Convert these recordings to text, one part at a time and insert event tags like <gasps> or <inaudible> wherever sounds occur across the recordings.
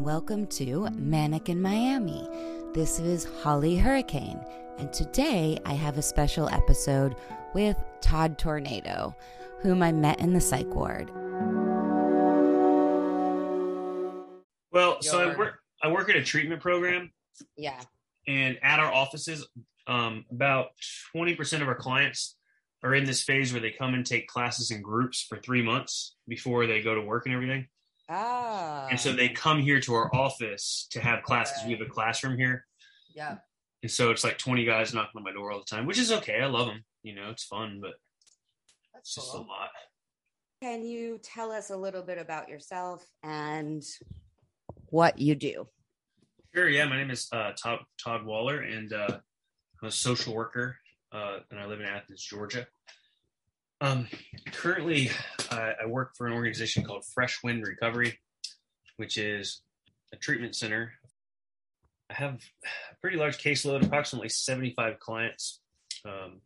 Welcome to Manic in Miami. This is Holly Hurricane, and today I have a special episode with Todd Tornado, whom I met in the psych ward. Well, so I work I work at a treatment program, Yeah. and at our offices, um, about twenty percent of our clients are in this phase where they come and take classes in groups for three months before they go to work and everything. Ah. And so they come here to our office to have class classes. We have a classroom here, Yeah. and so it's like twenty guys knocking on my door all the time, which is okay. I love them. You know, it's fun, but That's it's just a lot. Can you tell us a little bit about yourself and what you do? Sure. Yeah, my name is uh, Todd Todd Waller, and uh, I'm a social worker, uh, and I live in Athens, Georgia. Um, currently, I, I work for an organization called Fresh Wind Recovery, which is a treatment center. I have a pretty large caseload, approximately 75 clients. Um,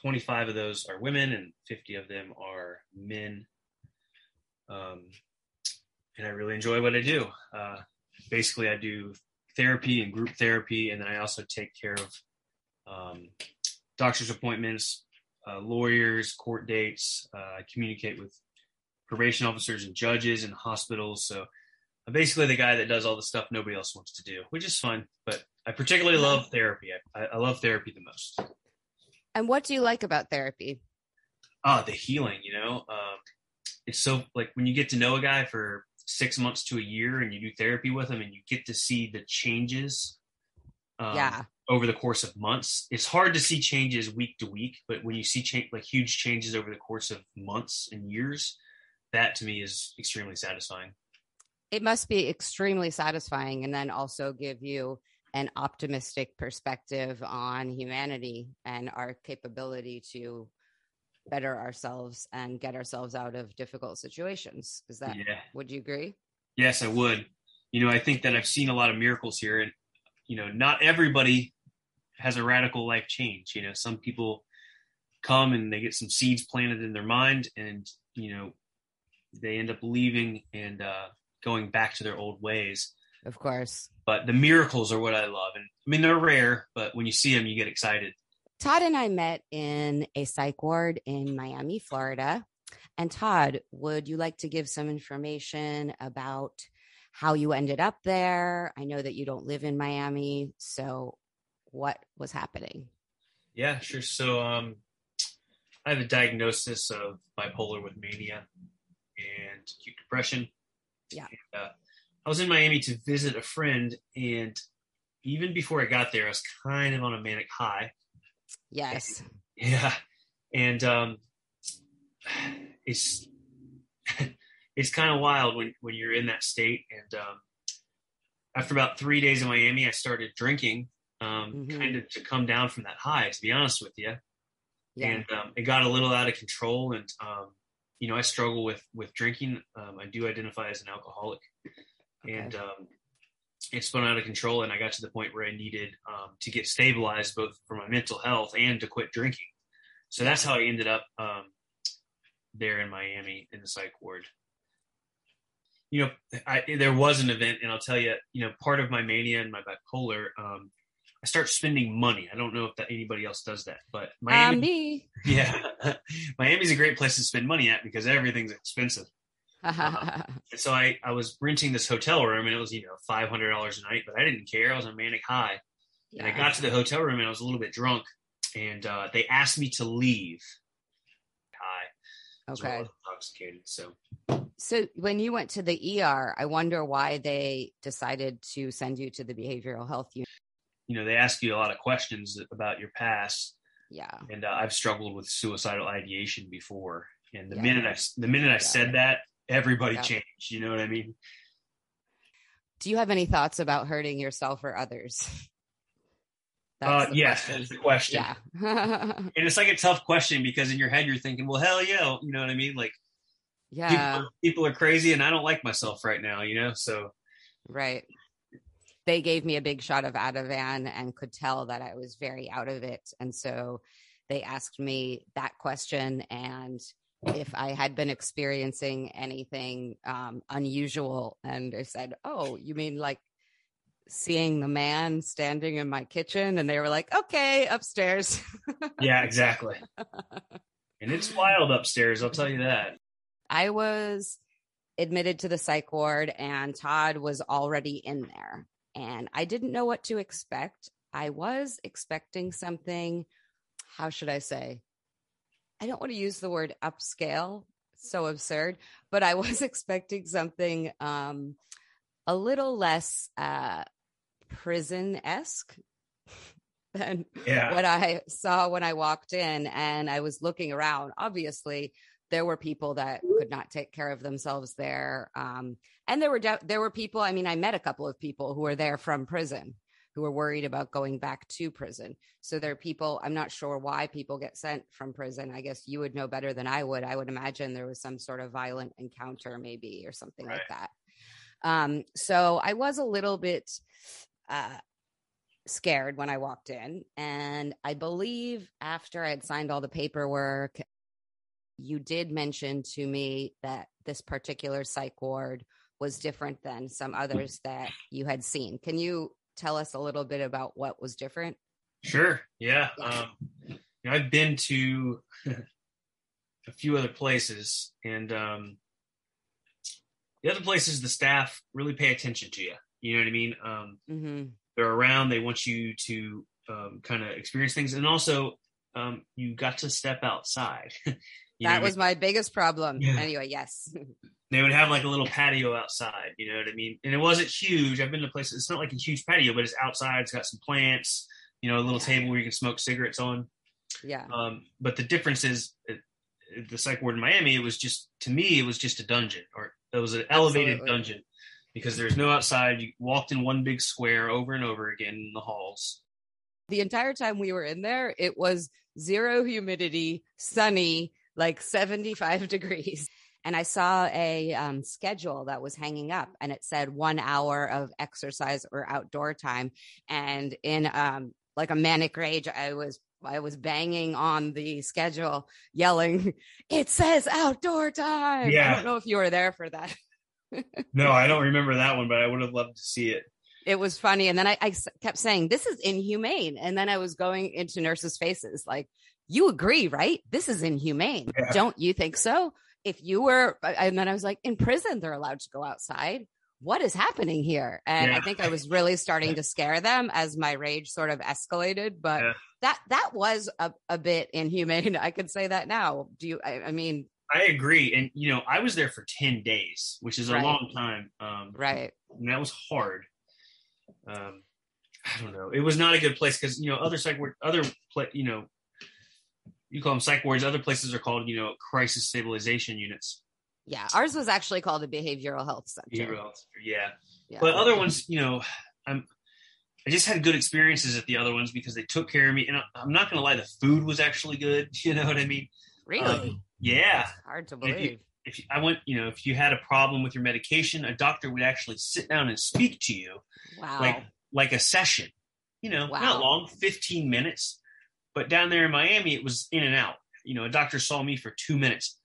25 of those are women, and 50 of them are men. Um, and I really enjoy what I do. Uh, basically, I do therapy and group therapy, and then I also take care of um, doctor's appointments, uh, lawyers, court dates. Uh, I communicate with probation officers and judges and hospitals. So I'm basically the guy that does all the stuff nobody else wants to do, which is fun. But I particularly love therapy. I, I love therapy the most. And what do you like about therapy? Ah, the healing. You know, um, it's so like when you get to know a guy for six months to a year and you do therapy with him and you get to see the changes. Um, yeah. over the course of months. It's hard to see changes week to week, but when you see change like huge changes over the course of months and years, that to me is extremely satisfying. It must be extremely satisfying and then also give you an optimistic perspective on humanity and our capability to better ourselves and get ourselves out of difficult situations. Is that yeah. would you agree? Yes, I would. You know, I think that I've seen a lot of miracles here and you know, not everybody has a radical life change. You know, some people come and they get some seeds planted in their mind and, you know, they end up leaving and uh, going back to their old ways. Of course. But the miracles are what I love. And I mean, they're rare, but when you see them, you get excited. Todd and I met in a psych ward in Miami, Florida. And Todd, would you like to give some information about how you ended up there? I know that you don't live in Miami. So, what was happening? Yeah, sure. So, um, I have a diagnosis of bipolar with mania and acute depression. Yeah. And, uh, I was in Miami to visit a friend, and even before I got there, I was kind of on a manic high. Yes. <laughs> Yeah, and um, it's <laughs> it's kind of wild when when you're in that state. And um, after about three days in Miami, I started drinking, um, Mhm. kind of to come down from that high. To be honest with you, Yeah. and um, it got a little out of control. And um, you know, I struggle with with drinking. Um, I do identify as an alcoholic, and um, it spun out of control. And I got to the point where I needed um, to get stabilized, both for my mental health and to quit drinking. So that's how I ended up um, there in Miami in the psych ward. You know, I, there was an event, and I'll tell you, you know, part of my mania and my bipolar, um, I start spending money. I don't know if that anybody else does that, but Miami, Uh, me. <laughs> yeah, <laughs> Miami's a great place to spend money at because everything's expensive. <laughs> And so I, I was renting this hotel room, and it was you know five hundred dollars a night, but I didn't care. I was on manic high, and I got to the hotel room, and I was a little bit drunk, and uh, they asked me to leave. Well okay. as intoxicated. So So, when you went to the ER, I wonder why they decided to send you to the behavioral health unit. you know they ask you a lot of questions about your past, Yeah. and uh, I've struggled with suicidal ideation before. And the Yeah. minute I the minute I Yeah. said that, everybody Yeah. changed. You know what I mean? Do you have any thoughts about hurting yourself or others? <laughs> Uh, yeah, question. that's the question. Yeah. <laughs> And it's like a tough question because in your head you're thinking, well, hell yeah, you know what I mean? Like yeah. people, people are crazy, and I don't like myself right now, you know. So Right. They gave me a big shot of Ativan and could tell that I was very out of it. And so they asked me that question and if I had been experiencing anything um, unusual. And I said, Oh, you mean like seeing the man standing in my kitchen? And they were like, Okay, upstairs. <laughs> yeah, exactly. and it's wild upstairs, I'll tell you that. I was admitted to the psych ward, and Todd was already in there. And I didn't know what to expect. I was expecting something, how should I say? I don't want to use the word upscale, so absurd, but I <laughs> was expecting something um, a little less uh, prison esque <laughs> than yeah. what I saw when I walked in. And I was looking around. Obviously, there were people that could not take care of themselves there, um, and there were de- there were people. I mean, I met a couple of people who were there from prison who were worried about going back to prison. So there are people, I'm not sure why people get sent from prison. I guess you would know better than I would. I would imagine there was some sort of violent encounter, maybe, or something right. like that. Um, so I was a little bit uh, scared when I walked in. And I believe after I had signed all the paperwork, you did mention to me that this particular psych ward was different than some others that you had seen. Can you tell us a little bit about what was different? Sure. Yeah. Um, I've been to <laughs> a few other places, and um, the other places, the staff really pay attention to you. You know what I mean? Um, mm-hmm. They're around. They want you to um, kind of experience things, and also um, you got to step outside. <laughs> that was I mean? my biggest problem. Yeah. Anyway, yes. <laughs> they would have like a little patio outside. You know what I mean? And it wasn't huge. I've been to places. It's not like a huge patio, but it's outside. It's got some plants. You know, a little yeah. table where you can smoke cigarettes on. Yeah. Um, but the difference is it, the psych ward in Miami. It was just to me, it was just a dungeon, or it was an elevated Absolutely. dungeon because there's no outside. You walked in one big square over and over again in the halls. The entire time we were in there, it was zero humidity, sunny, like 75 <laughs> degrees and I saw a um, schedule that was hanging up and it said one hour of exercise or outdoor time. And in um, like a manic rage, I was I was banging on the schedule, yelling, "It says outdoor time!" Yeah. I don't know if you were there for that. No, I don't remember that one, but I would have loved to see it. It was funny, and then I, I kept saying, "This is inhumane," and then I was going into nurses' faces, like, "You agree, right? This is inhumane. Yeah. Don't you think so?" if you were, and then I was like, in prison, they're allowed to go outside. What is happening here? And yeah. I think I was really starting to scare them as my rage sort of escalated. But yeah. that that was a, a bit inhumane. <laughs> I could say that now. Do you? I, I mean, I agree. And, you know, I was there for 10 days, which is a right. long time. Um, right. And that was hard. Um, I don't know. It was not a good place because, you know, other psych, wards, other, you know, you call them psych wards. Other places are called, you know, crisis stabilization units. Yeah, ours was actually called a behavioral health center. Behavioral health, yeah. yeah. But other ones, you know, I'm. I just had good experiences at the other ones because they took care of me, and I'm not gonna lie, the food was actually good. <laughs> You know what I mean? Really? Um, yeah. It's hard to believe. If, you, if you, I went, you know, if you had a problem with your medication, a doctor would actually sit down and speak to you. Wow. Like like a session. You know, wow. not long, 15 minutes but down there in Miami, it was in and out. You know, a doctor saw me for two minutes.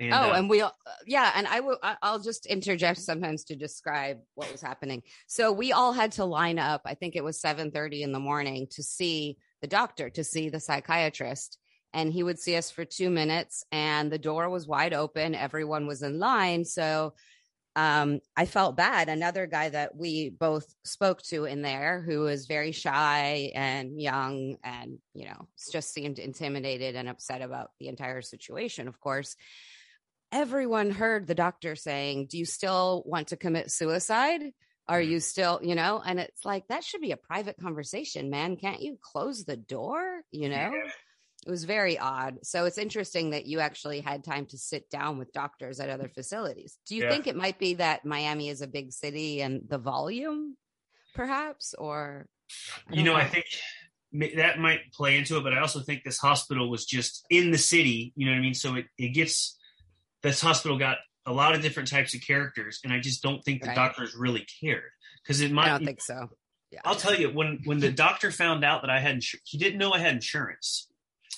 And, oh, uh, and we, uh, yeah, and I will. I'll just interject sometimes to describe what was happening. So we all had to line up. I think it was seven thirty in the morning to see the doctor, to see the psychiatrist, and he would see us for two minutes, and the door was wide open. Everyone was in line, so um, I felt bad. Another guy that we both spoke to in there who was very shy and young and, you know, just seemed intimidated and upset about the entire situation, of course. Everyone heard the doctor saying, Do you still want to commit suicide? Are you still, you know? And it's like, that should be a private conversation, man. Can't you close the door? You know? Yeah it was very odd. So it's interesting that you actually had time to sit down with doctors at other facilities. Do you yeah. think it might be that Miami is a big city and the volume, perhaps, or? You know, know, I think that might play into it, but I also think this hospital was just in the city. You know what I mean? So it it gets this hospital got a lot of different types of characters, and I just don't think the right. doctors really cared because it might. I don't think so. Yeah. I'll tell you when when the doctor found out that I had he didn't know I had insurance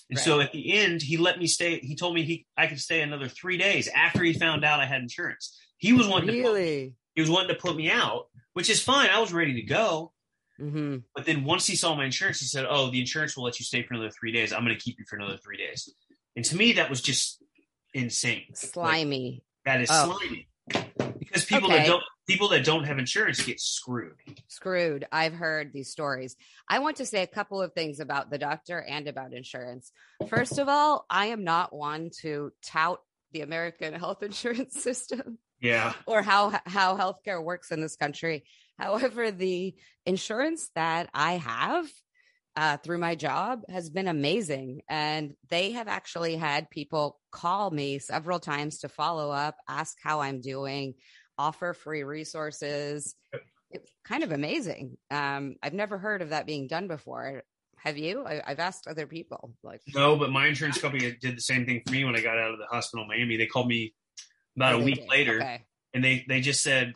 And Right. so at the end, he let me stay. He told me he I could stay another three days after he found out I had insurance. He was wanting to put, Really? he was wanting to put me out, which is fine. I was ready to go. hmm But then once he saw my insurance, he said, "Oh, the insurance will let you stay for another three days. I'm going to keep you for another three days." And to me, that was just insane. Like, Slimy. that is Oh. slimy because people Okay. that don't people that don't have insurance get screwed. screwed. I've heard these stories. I want to say a couple of things about the doctor and about insurance. First of all, I am not one to tout the American <laughs> health insurance <laughs> system Yeah, or how how healthcare works in this country. However, the insurance that I have uh, through my job has been amazing, and they have actually had people call me several times to follow up, ask how I'm doing, offer free resources. It's kind of amazing. Um, I've never heard of that being done before. Have you? I, I've asked other people. Like, no, but my insurance company did the same thing for me when I got out of the hospital in Miami. They called me about oh, a week did. later, Okay. and they they just said,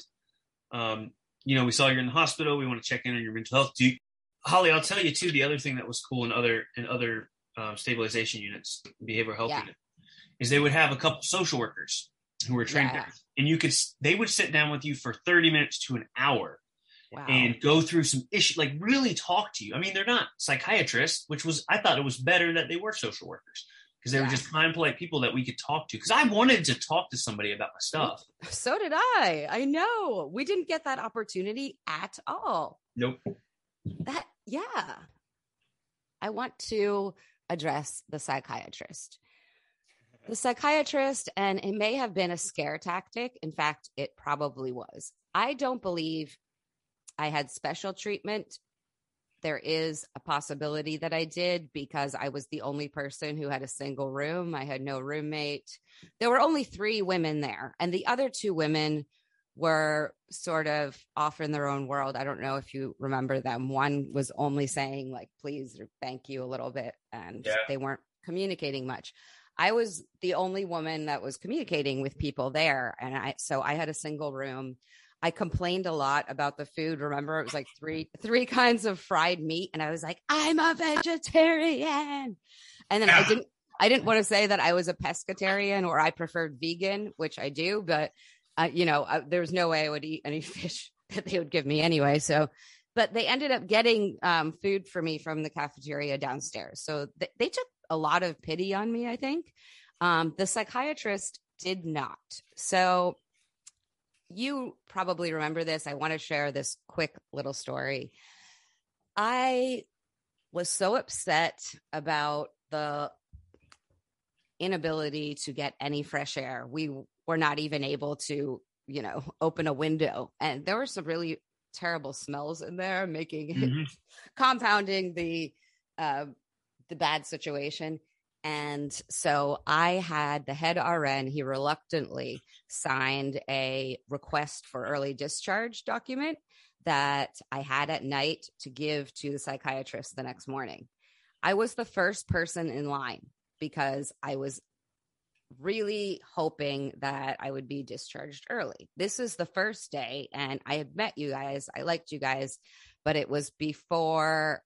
um, you know, we saw you're in the hospital. We want to check in on your mental health. Do you, Holly, I'll tell you too. The other thing that was cool in other in other um, stabilization units, behavioral health Yeah. unit, is they would have a couple social workers who were trained, Yeah. and you could they would sit down with you for 30 minutes to an hour Wow. and go through some issues, like really talk to you. I mean, they're not psychiatrists, which was I thought it was better that they were social workers because they Yeah. were just kind, polite people that we could talk to. Because I wanted to talk to somebody about my stuff. <laughs> So did I. I know. We didn't get that opportunity at all. Nope. That, yeah. I want to address the psychiatrist. The psychiatrist, and it may have been a scare tactic. In fact, it probably was. I don't believe I had special treatment. There is a possibility that I did because I was the only person who had a single room. I had no roommate. There were only three women there, and the other two women were sort of off in their own world. I don't know if you remember them. One was only saying, like, please or thank you a little bit, and Yeah. they weren't communicating much. I was the only woman that was communicating with people there. And I, so I had a single room. I complained a lot about the food. Remember, it was like three, <laughs> three kinds of fried meat. And I was like, I'm a vegetarian. And then I didn't, I didn't want to say that I was a pescatarian or I preferred vegan, which I do, but uh, you know, I, there was no way I would eat any <laughs> fish that they would give me anyway. So, but they ended up getting um, food for me from the cafeteria downstairs. So th- they took a lot of pity on me, I think. Um, the psychiatrist did not. So you probably remember this. I want to share this quick little story. I was so upset about the inability to get any fresh air. We were not even able to, you know, open a window. And there were some really terrible smells in there, making Mhm. compounding the uh, the bad situation. And so I had the head RN, he reluctantly signed a request for early discharge document that I had at night to give to the psychiatrist the next morning. I was the first person in line because I was really hoping that I would be discharged early. This is the first day, and I had met you guys. I liked you guys, but it was before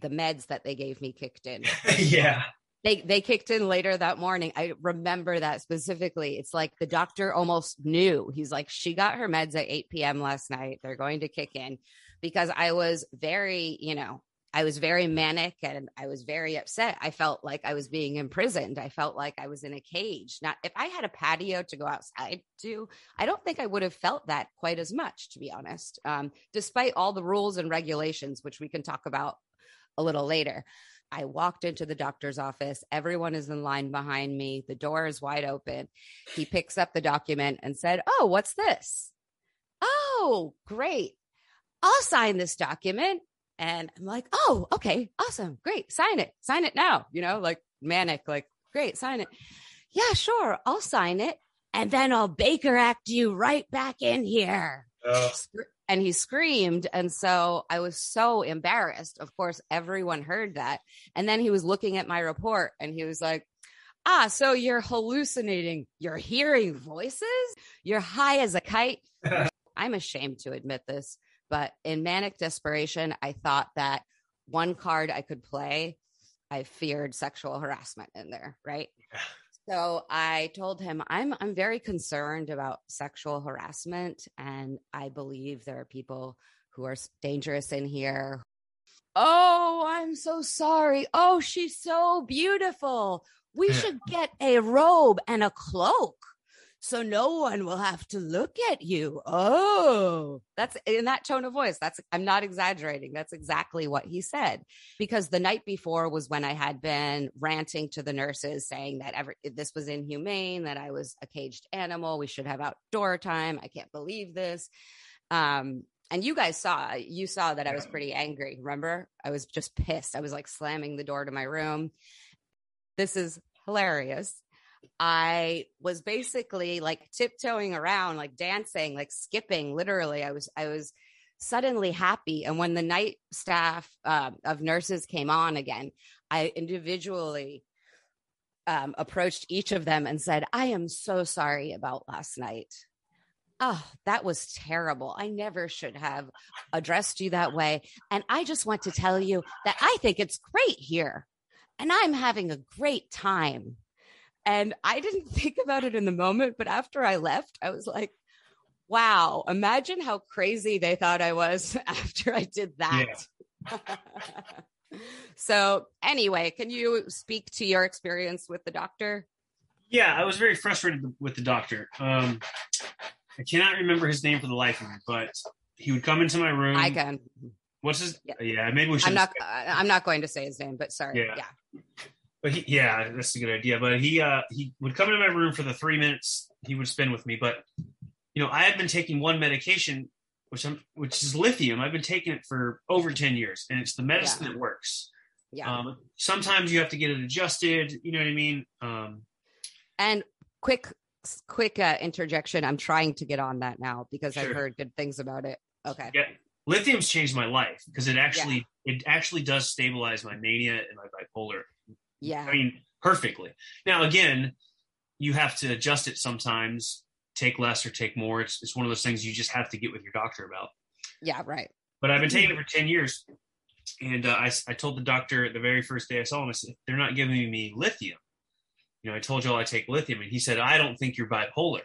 the meds that they gave me kicked in. <laughs> yeah. They they kicked in later that morning. I remember that specifically. It's like the doctor almost knew. He's like, she got her meds at 8 p.m. last night. They're going to kick in because I was very, you know, I was very manic and I was very upset. I felt like I was being imprisoned. I felt like I was in a cage. Not if I had a patio to go outside to, I don't think I would have felt that quite as much, to be honest. Um, despite all the rules and regulations, which we can talk about a little later. I walked into the doctor's office. Everyone is in line behind me. The door is wide open. He picks up the document and said, Oh, what's this? Oh, great. I'll sign this document. And I'm like, Oh, okay, awesome, great. Sign it, sign it now. You know, like manic, like, great, sign it. Yeah, sure, I'll sign it. And then I'll Baker Act you right back in here Oh, and he screamed. And so i was so embarrassed. Of course everyone heard that. And then he was looking at my report and he was like ah so you're hallucinating. You're hearing voices? You're high as a kite? <laughs> I'm ashamed to admit this but in manic desperation i thought that one card i could play I feared sexual harassment in there, right? So I told him I'm I'm very concerned about sexual harassment and I believe there are people who are dangerous in here. Oh, I'm so sorry. Oh, she's so beautiful. We should get a robe and a cloak so no one will have to look at you. Oh, that's in that tone of voice. That's, I'm not exaggerating. That's exactly what he said. Because the night before was when I had been ranting to the nurses saying that every, this was inhumane, that I was a caged animal. We should have outdoor time. I can't believe this. Um, and you guys saw, you saw that I was pretty angry. Remember? I was just pissed. I was like slamming the door to my room. This is hilarious I was basically like tiptoeing around, like dancing, like skipping. Literally, I was, I was suddenly happy. And when the night staff uh, of nurses came on again, I individually um, approached each of them and said, I am so sorry about last night. Oh, that was terrible. I never should have addressed you that way. And I just want to tell you that I think it's great here and I'm having a great time. And I didn't <laughs> think about it in the moment, but after I left, I was like, wow, imagine how crazy they thought I was <laughs> after I did that. Yeah. <laughs> so, anyway, can you speak to your experience with the doctor? Yeah, I was very frustrated with the doctor. Um, I cannot remember his name for the life of me, but he would come into my room. I can. What's his? Yeah, yeah maybe we should. I'm not. I'm not going to say his name, but sorry. Yeah. yeah but he, yeah, that's a good idea. But he uh, he would come into my room for the three minutes he would spend with me. But you know, I had been taking one medication, which I'm which is lithium. I've been taking it for over ten years, and it's the medicine yeah. that works. Yeah. Um, sometimes you have to get it adjusted. You know what I mean? Um, and quick, quick uh, interjection. I'm trying to get on that now because sure. I've heard good things about it. Okay. Yeah. Lithium's changed my life because it actually yeah. it actually does stabilize my mania and my bipolar yeah. I mean, perfectly. Now, again, you have to adjust it sometimes, take less or take more. It's, it's one of those things you just have to get with your doctor about. Yeah, right. But I've been taking it for 10 years. And uh, I, I told the doctor the very first day I saw him, I said, they're not giving me lithium. You know, I told you all I take lithium. And he said, I don't think you're bipolar.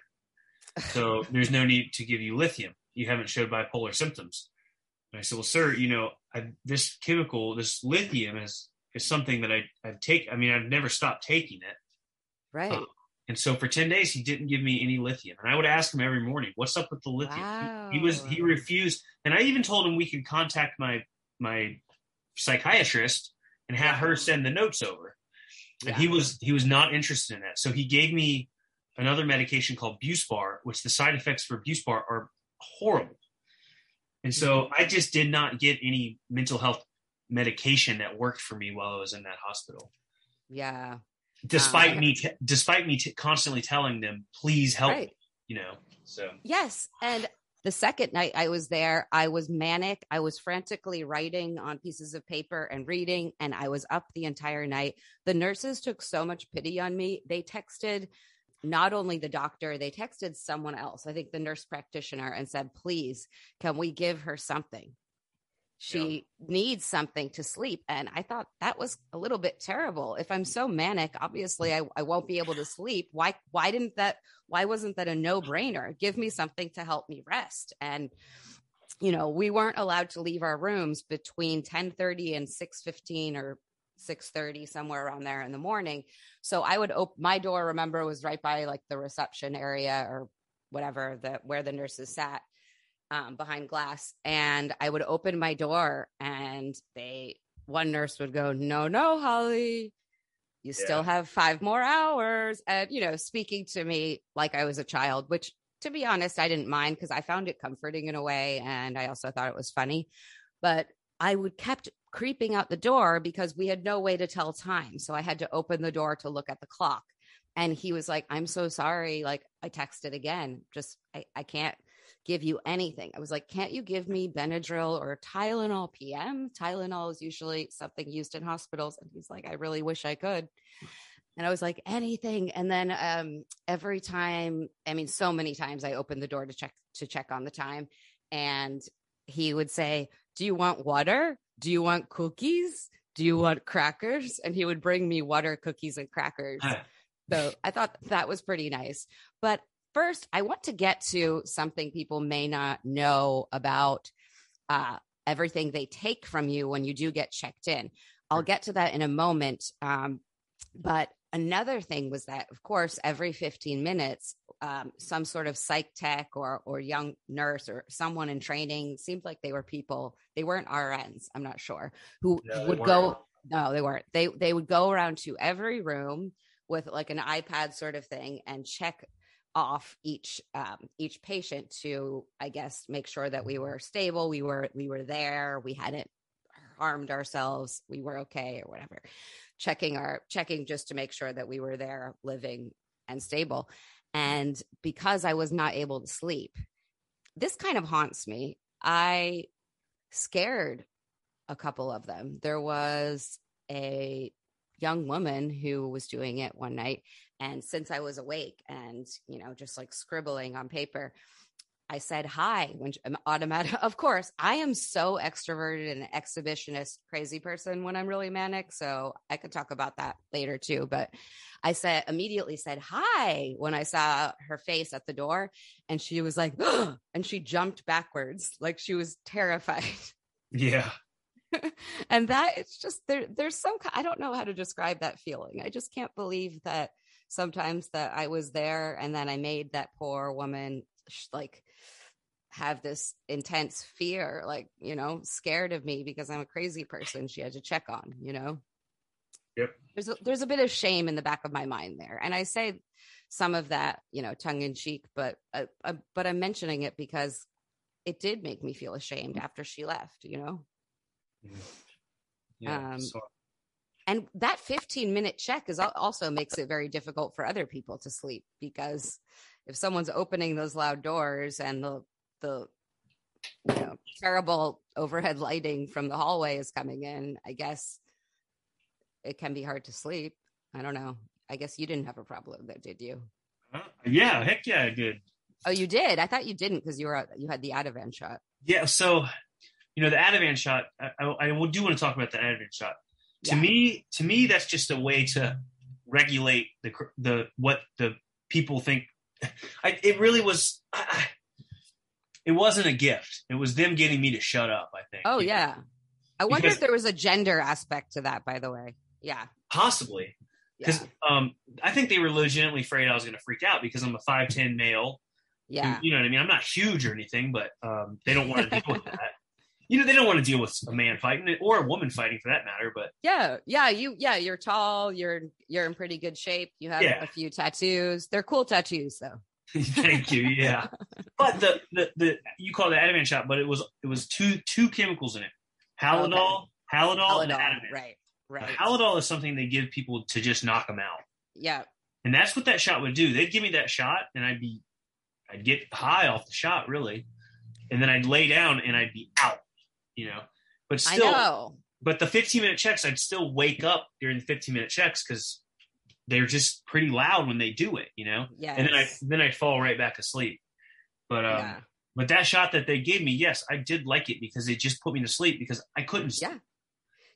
So <laughs> there's no need to give you lithium. You haven't showed bipolar symptoms. And I said, well, sir, you know, I, this chemical, this lithium has is something that I, I've taken. I mean, I've never stopped taking it. Right. Uh, and so for 10 days, he didn't give me any lithium. And I would ask him every morning, what's up with the lithium? Wow. He, he, was, he refused. And I even told him we could contact my, my psychiatrist and have her send the notes over. And yeah. he was, he was not interested in that. So he gave me another medication called Buspar, which the side effects for Buspar are horrible. And so mm-hmm. I just did not get any mental health medication that worked for me while I was in that hospital. Yeah. Despite um, me, t- despite me t- constantly telling them, please help, right. me, you know, so. Yes. And the second night I was there, I was manic. I was frantically writing on pieces of paper and reading, and I was up the entire night. The nurses took so much pity on me. They texted not only the doctor, they texted someone else, I think the nurse practitioner, and said, please, can we give her something? She yeah. needs something to sleep and i thought that was a little bit terrible. If i'm so manic obviously I, I won't be able to sleep. Why why didn't that why wasn't that a no-brainer? Give me something to help me rest. And you know we weren't allowed to leave our rooms between 10:30 and 6:15 or 6:30 somewhere around there in the morning. So i would open my door remember was right by like the reception area or whatever the where the nurses sat um, behind glass and I would open my door and they, one nurse would go, no, no, Holly, you yeah. still have five more hours. And, you know, speaking to me like I was a child, which to be honest, I didn't mind because I found it comforting in a way. And I also thought it was funny, but I would kept creeping out the door because we had no way to tell time. So I had to open the door to look at the clock. And he was like, I'm so sorry. Like I texted again, just, I, I can't give you anything. I was like, can't you give me Benadryl or Tylenol PM? Tylenol is usually something used in hospitals. And he's like, I really wish I could. And I was like, anything. And then um, every time, I mean, so many times I opened the door to check to check on the time. And he would say, Do you want water? Do you want cookies? do you want crackers? And he would bring me water, cookies, and crackers. <laughs> so I thought that was pretty nice. But first, I want to get to something people may not know about uh, everything they take from you when you do get checked in. I'll get to that in a moment. Um, but another thing was that, of course, every 15 minutes, um, some sort of psych tech or or young nurse or someone in training seemed like they were people. They weren't RNs. I'm not sure who no, would go. No, they weren't. They they would go around to every room with like an iPad sort of thing and check off each um, each patient to I guess make sure that we were stable, we were we were there, we hadn't harmed ourselves, we were okay or whatever. Checking our checking just to make sure that we were there living and stable. And because I was not able to sleep, this kind of haunts me. I scared a couple of them. There was a young woman who was doing it one night and since I was awake and, you know, just like scribbling on paper, I said hi when I'm um, automatic. <laughs> Of course, I am so extroverted and exhibitionist, crazy person when I'm really manic. So I could talk about that later too. But I said immediately said hi when I saw her face at the door, and she was like, <gasps> and she jumped backwards like she was terrified. Yeah. <laughs> and that it's just there. There's some I don't know how to describe that feeling. I just can't believe that sometimes that I was there and then I made that poor woman like have this intense fear, like, you know, scared of me because I'm a crazy person she had to check on, you know? Yep. There's a, there's a bit of shame in the back of my mind there. And I say some of that, you know, tongue in cheek, but, uh, uh, but I'm mentioning it because it did make me feel ashamed after she left, you know? <laughs> Yeah. Um, so and that 15 minute check is also makes it very difficult for other people to sleep because if someone's opening those loud doors and the the you know, terrible overhead lighting from the hallway is coming in i guess it can be hard to sleep. I don't know. I guess you didn't have a problem though did you? Uh, yeah heck yeah i did. Oh you did? I thought you didn't because you were you had the ativan shot. Yeah so you know the ativan shot i, I, I do want to talk about the ativan shot. To me to me that's just a way to regulate the the what the people think. I, it really was I, it wasn't a gift. It was them getting me to shut up i think. Oh yeah. I wonder because, if there was a gender aspect to that by the way. Yeah. Possibly. Because yeah. um i think they were legitimately afraid i was going to freak out because i'm a 510 male. Yeah. You know what i mean? I'm not huge or anything but um they don't want to <laughs> deal with that you know they don't want to deal with a man fighting or a woman fighting for that matter but yeah yeah you yeah you're tall you're you're in pretty good shape you have yeah. a few tattoos. They're cool tattoos though. <laughs> Thank you yeah. <laughs> But the, the the you call it ativan shot but it was it was two two chemicals in it. Halidol okay. Halidol, and ativan right right. Halidol is something they give people to just knock them out. Yeah. And that's what that shot would do. They'd give me that shot and i'd be i'd get high off the shot really. And then i'd lay down and i'd be out you know. But still, but the 15 minute checks, I'd still wake up during the 15 minute checks because they're just pretty loud when they do it, you know. Yeah. And then I then I fall right back asleep. But um, yeah. but that shot that they gave me, yes, I did like it because it just put me to sleep because I couldn't. Sleep. Yeah.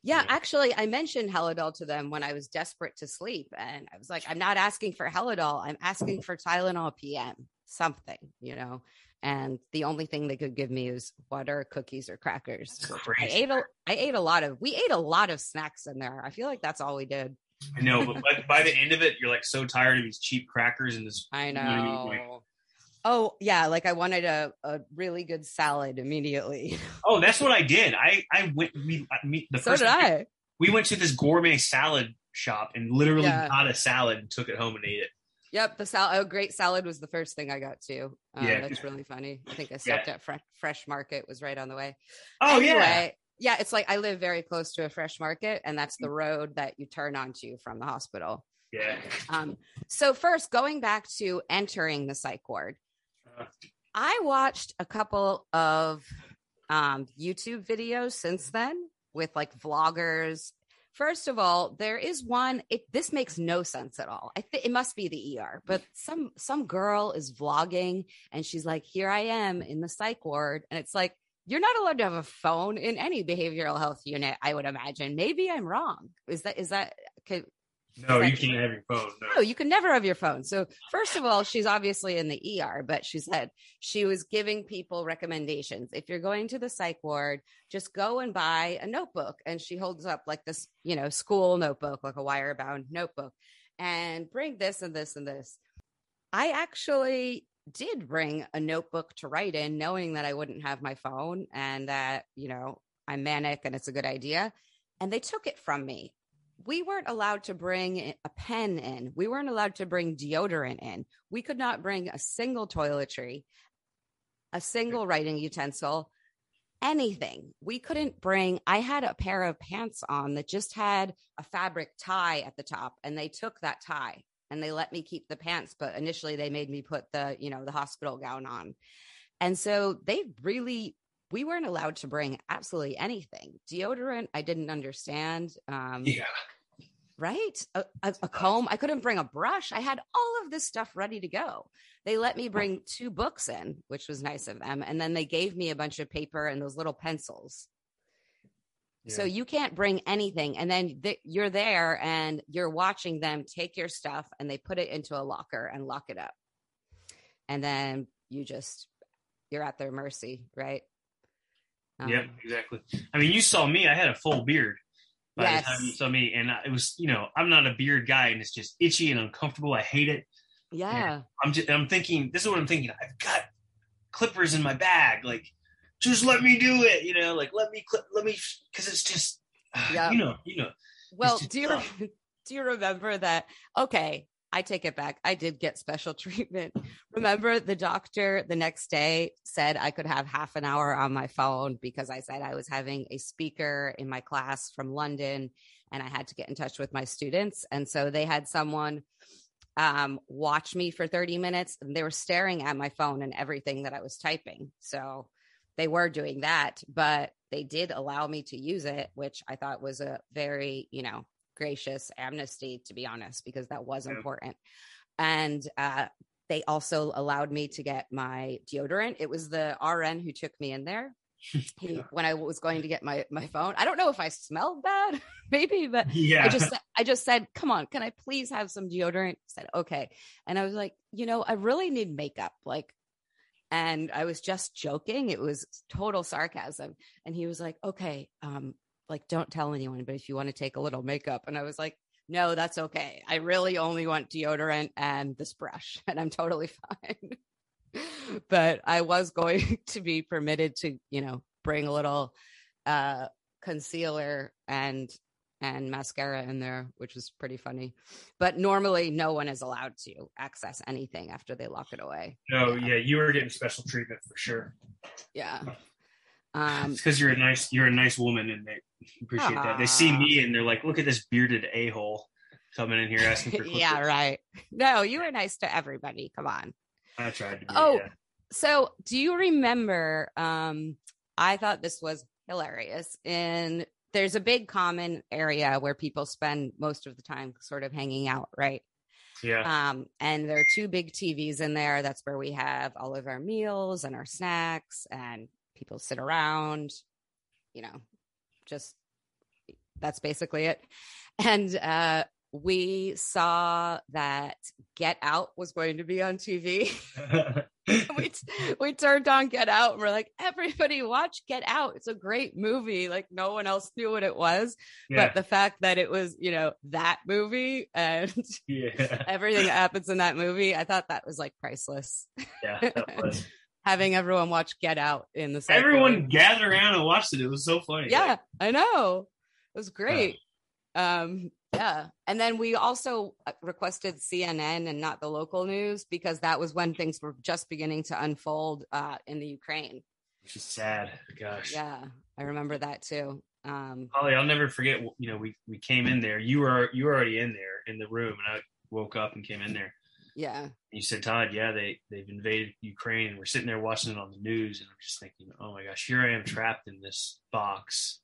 Yeah, actually, I mentioned Halidol to them when I was desperate to sleep, and I was like, "I'm not asking for Halidol. I'm asking for Tylenol PM, something, you know." And the only thing they could give me was water, cookies, or crackers. I ate a I ate a lot of we ate a lot of snacks in there. I feel like that's all we did. I know, but by, by the <laughs> end of it, you're like so tired of these cheap crackers and this. I know. oh yeah, like I wanted a, a really good salad immediately. <laughs> oh, that's what I did. I I went we uh, me, the so did I. We went to this gourmet salad shop and literally yeah. got a salad and took it home and ate it. Yep, the salad. Oh, great salad was the first thing I got too. Um, yeah, that's really funny. I think I stopped yeah. at Fre- Fresh Market. Was right on the way. Oh anyway, yeah. Yeah, it's like I live very close to a fresh market, and that's the mm. road that you turn onto from the hospital. Yeah. Um. So first, going back to entering the psych ward, uh, I watched a couple of um, YouTube videos since then with like vloggers First of all, there is one. It this makes no sense at all. I think it must be the ER, but some some girl is vlogging and she's like, "Here I am in the psych ward," and it's like, you're not allowed to have a phone in any behavioral health unit. I would imagine. Maybe I'm wrong. Is that is that? No, you can't have your phone. No. no. you can never have your phone. So, first of all, she's obviously in the ER, but she said she was giving people recommendations. If you're going to the psych ward, just go and buy a notebook. And she holds up like this, you know, school notebook, like a wire bound notebook, and bring this and this and this. I actually did bring a notebook to write in, knowing that I wouldn't have my phone and that, you know, I'm manic and it's a good idea. And they took it from me we weren't allowed to bring a pen in. We weren't allowed to bring deodorant in. We could not bring a single toiletry, a single writing utensil, anything. We couldn't bring, I had a pair of pants on that just had a fabric tie at the top, and they took that tie and they let me keep the pants. But initially, they made me put the, you know, the hospital gown on. And so they really we weren't allowed to bring absolutely anything. Deodorant, I didn't understand. Um, yeah. Right? A, a, a, comb. I couldn't bring a brush. I had all of this stuff ready to go. They let me bring two books in, which was nice of them. And then they gave me a bunch of paper and those little pencils. Yeah. So you can't bring anything. And then th- you're there and you're watching them take your stuff and they put it into a locker and lock it up. And then you just, you're at their mercy, right? Um, yeah, exactly. I mean, you saw me; I had a full beard by yes. the time you saw me, and it was, you know, I'm not a beard guy, and it's just itchy and uncomfortable. I hate it. Yeah, and I'm just, I'm thinking, this is what I'm thinking. I've got clippers in my bag, like, just let me do it, you know, like let me clip, let me, because it's just, yeah, <sighs> you know, you know. Well, do you <laughs> do you remember that? Okay, I take it back. I did get special <laughs> treatment. Remember, the doctor the next day said I could have half an hour on my phone because I said I was having a speaker in my class from London and I had to get in touch with my students. And so they had someone um, watch me for 30 minutes and they were staring at my phone and everything that I was typing. So they were doing that, but they did allow me to use it, which I thought was a very, you know, gracious amnesty, to be honest, because that was yeah. important. And uh, they also allowed me to get my deodorant. It was the RN who took me in there. He, <laughs> when I was going to get my my phone, I don't know if I smelled bad, <laughs> maybe, but yeah. I just I just said, "Come on, can I please have some deodorant?" Said, "Okay," and I was like, you know, I really need makeup, like and I was just joking. It was total sarcasm. And he was like, okay, um, like don't tell anyone but if you want to take a little makeup and i was like no that's okay. I really only want deodorant and this brush <laughs> and i'm totally fine. <laughs> But i was going <laughs> to be permitted to you know bring a little uh concealer and and mascara in there which was pretty funny. But normally no one is allowed to access anything after they lock it away. No yeah, yeah you were getting special treatment for sure. Yeah um, it's because you're a nice you're a nice woman and they appreciate that. They see me and they're like, look at this bearded a hole coming in here asking for. <laughs> Questions. Yeah, right. No, you were nice to everybody. Come on. I tried to. Be, oh, yeah. so do you remember? Um, I thought this was hilarious. And there's a big common area where people spend most of the time sort of hanging out, right? Yeah. Um, and there are two big TVs in there. That's where we have all of our meals and our snacks and people sit around, you know, just that's basically it. <laughs> And uh, we saw that Get Out was going to be on TV. <laughs> we, we turned on Get Out and we're like, everybody watch Get Out. It's a great movie. Like no one else knew what it was. Yeah. But the fact that it was, you know, that movie and <laughs> yeah. everything that happens in that movie, I thought that was like priceless. Yeah, that was having everyone watch Get Out in the everyone gathered around and watched it. It was so funny. Yeah, like, I know. It was great. Um, yeah. And then we also uh, requested CNN and not the local news because that was when things were just beginning to unfold uh, in the Ukraine. Which is sad. Gosh. Yeah, I remember that too. Um, Holly, I'll never forget. You know, we we came in there. You were you were already in there in the room, and I woke up and came in there, yeah. You said, Todd, yeah, they they've invaded Ukraine, and we're sitting there watching it on the news, and I'm just thinking, oh my gosh, here I am trapped in this box,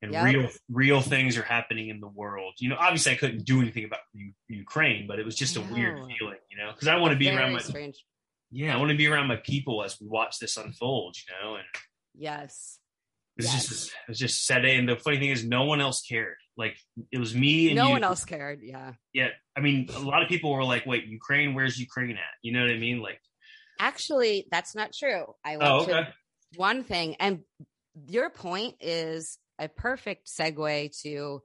and yep. real real things are happening in the world. You know, obviously I couldn't do anything about U- Ukraine, but it was just a no. weird feeling, you know, because I want to be Very around my strange. yeah, I want to be around my people as we watch this unfold, you know, and Yes. It was Yes. just it was just sad. And the funny thing is, no one else cared. Like it was me and No you. one else cared. Yeah. Yeah, I mean, a lot of people were like, "Wait, Ukraine? Where's Ukraine at?" You know what I mean? Like, Actually, that's not true. I went oh, to one thing and your point is a perfect segue to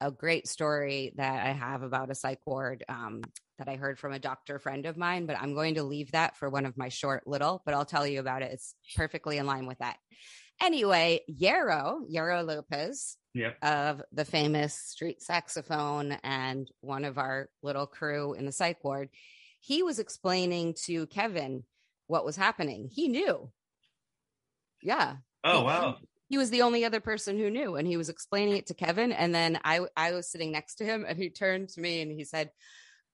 a great story that i have about a psych ward um, that i heard from a doctor friend of mine but i'm going to leave that for one of my short little but i'll tell you about it it's perfectly in line with that anyway yarrow yarrow lopez Yep. of the famous street saxophone and one of our little crew in the psych ward he was explaining to kevin what was happening he knew yeah Oh he- wow. he was the only other person who knew and he was explaining it to kevin and then i i was sitting next to him and he turned to me and he said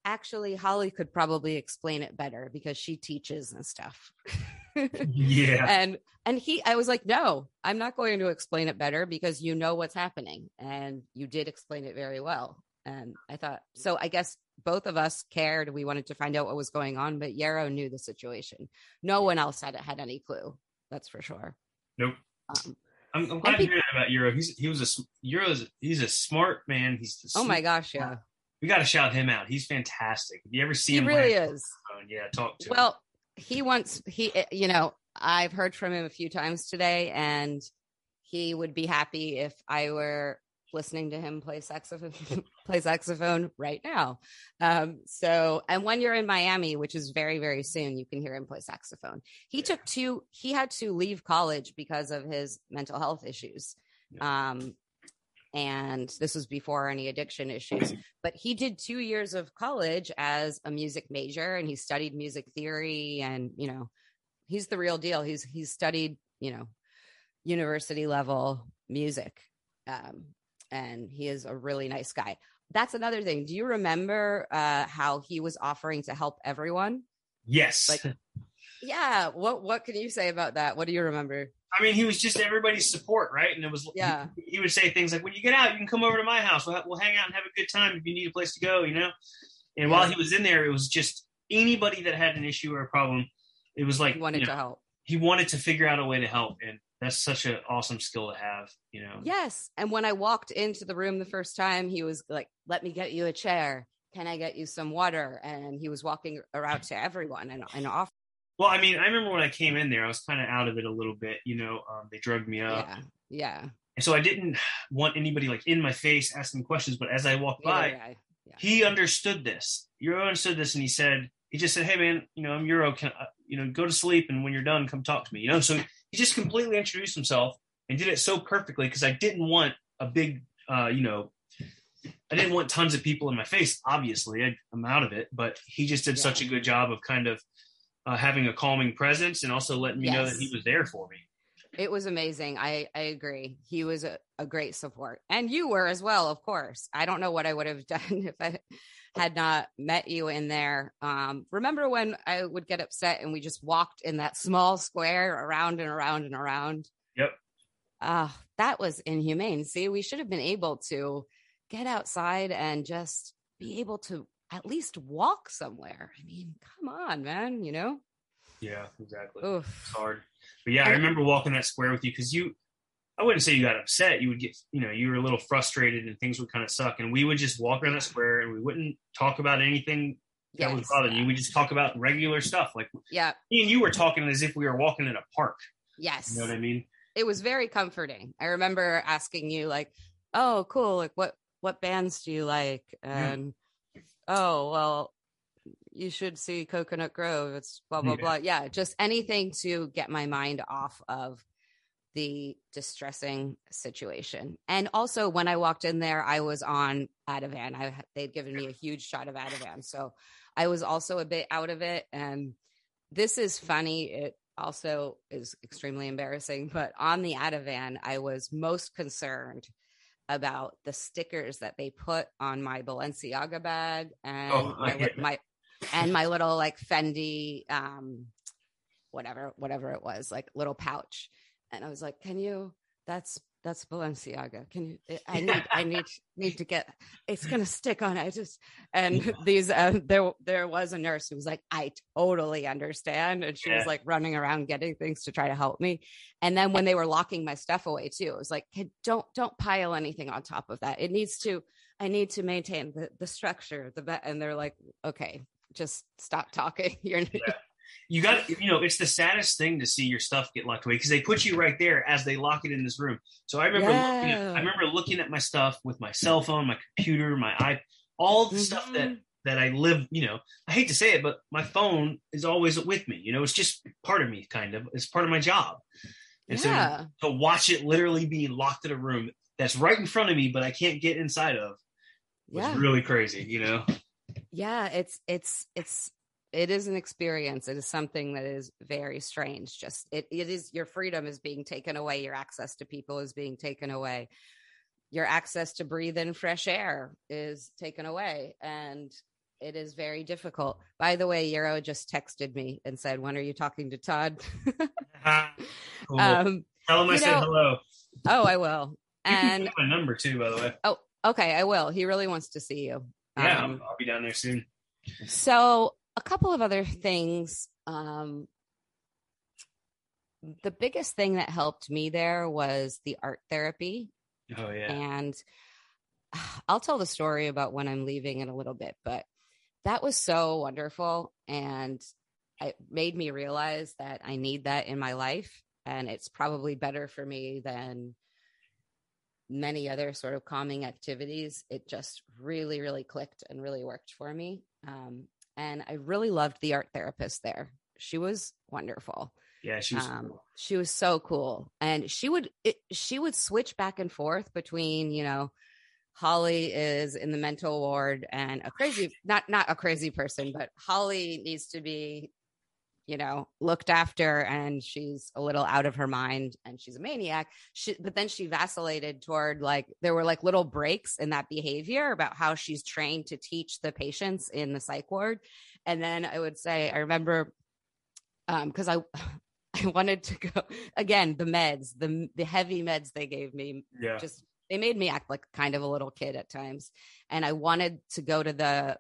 actually holly could probably explain it better because she teaches and stuff <laughs> <laughs> Yeah. and and he i was like no i'm not going to explain it better because you know what's happening and you did explain it very well and i thought so i guess both of us cared we wanted to find out what was going on but yarrow knew the situation no one else had had any clue that's for sure Nope. um, I'm, I'm glad to hear that about Euro. He's he was a Euro's he's a smart man. He's oh my gosh yeah We got to shout him out. He's fantastic. If you ever see he him, really is Yeah, talk to him. well he wants he eh, you know i've heard from him a few times today and he would be happy if i were listening to him play saxophone <laughs> play saxophone right now. Um so and when you're in miami which is very very soon you can hear him play saxophone. He Yeah. took two he had to leave college because of his mental health issues. Um and this was before any addiction issues <clears throat> but he did two years of college as a music major and he studied music theory and you know he's the real deal. He's he's studied you know university level music um and he is a really nice guy. That's another thing. Do you remember uh how he was offering to help everyone? Yes. like- <laughs> yeah what what can you say about that? What do you remember I mean, he was just everybody's support, right? And it was Yeah. He, he would say things like, "When you get out, you can come over to my house. We'll, we'll hang out and have a good time if you need a place to go." You know. And while he was in there, it was just anybody that had an issue or a problem. It was like he wanted you know, to help he wanted to figure out a way to help, and that's such an awesome skill to have. You know. Yes. And when I walked into the room the first time, he was like, let me get you a chair. Can I get you some water? And he was walking around to everyone and, and off. Well, I mean, I remember when I came in there, I was kind of out of it a little bit. You know, um, they drugged me up, Yeah. Yeah. and so I didn't want anybody like in my face asking questions. But as I walked by, Either way. Yeah. he understood this. Euro understood this, and he said, he just said, "Hey, man, you know, I'm Euro. Can uh, you know, go to sleep, and when you're done, come talk to me." You know, so he just completely introduced himself and did it so perfectly because I didn't want a big, uh, you know, I didn't want tons of people in my face. Obviously, I, I'm out of it, but he just did such a good job of kind of uh, having a calming presence and also letting me know that he was there for me. It was amazing. I, I agree. He was a, a great support. And you were as well, of course. I don't know what I would have <laughs> done if I had not met you in there. Um, remember when I would get upset and we just walked in that small square around and around and around? Yep. Uh, that was inhumane. See, we should have been able to get outside and just be able to at least walk somewhere. I mean, come on, man, you know? Yeah, exactly. Oof. It's hard. But yeah, I remember walking that square with you because you, I wouldn't say you got upset. You would get, you know, you were a little frustrated and things would kind of suck. And we would just walk around that square and we wouldn't talk about anything that was Yes, bothering you. We just talk about regular stuff. Like Yeah. me and you were talking as if we were walking in a park. Yes. You know what I mean? it was very comforting. I remember asking you like, "Oh, cool. Like what what bands do you like?" And oh, well, you should see Coconut Grove. It's blah blah Yeah. blah. Yeah, just anything to get my mind off of the distressing situation. And also when I walked in there, I was on Ativan. I they'd given me a huge shot of Ativan. So I was also a bit out of it and this is funny. It also is extremely embarrassing, but on the Ativan, I was most concerned about the stickers that they put on my Balenciaga bag and Oh, <laughs> my, I li- get that. my and my little like Fendi um whatever whatever it was, like little pouch. And I was like, "Can you that's that's Balenciaga. Can you? I need, I <laughs> need, need to get. It's gonna stick on. I just and <laughs> these. Uh, there, there was a nurse who was like, I totally understand, and she yeah. was like running around getting things to try to help me. And then when they were locking my stuff away too, it was like, hey, don't, don't pile anything on top of that. It needs to. I need to maintain the the structure. The and they're like, okay, just stop talking. <laughs> You're. Yeah you got you know it's the saddest thing to see your stuff get locked away because they put you right there as they lock it in this room so i remember yeah. looking at, i remember looking at my stuff with my cell phone my computer my i all the mm-hmm. stuff that mm-hmm. that i live you know i hate to say it but my phone is always with me you know it's just part of me kind of it's part of my job and yeah. so to watch it literally be locked in a room that's right in front of me but i can't get inside of was yeah. really crazy you know yeah it's it's it's it is an experience. It is something that is very strange. Just it, it is your freedom is being taken away. Your access to people is being taken away. Your access to breathe in fresh air is taken away and it is very difficult. By the way Euro just texted me and said when are you talking to todd? <laughs> Cool. um, tell him i said know, hello. Oh i will. <laughs> You and my number too by the way. Oh okay i will. He really wants to see you. Yeah um, I'll be down there soon. So a couple of other things. Um, the biggest thing that helped me there was the art therapy. Oh, yeah. And <sighs> I'll tell the story about when I'm leaving in a little bit, but that was so wonderful. And it made me realize that I need that in my life. And it's probably better for me than many other sort of calming activities. It just really, really clicked and really worked for me. Um, and I really loved the art therapist there. She was wonderful. Yeah, she was. Um, cool. She was so cool, and she would it, she would switch back and forth between you know, Holly is in the mental ward and a crazy not not a crazy person, but Holly needs to be you know, looked after and she's a little out of her mind and she's a maniac. She, but then she vacillated toward like, there were like little breaks in that behavior about how she's trained to teach the patients in the psych ward. And then I would say, I remember, um, cause I, <laughs> I wanted to go again, the meds, the, the heavy meds they gave me yeah. just they made me act like kind of a little kid at times. And I wanted to go to the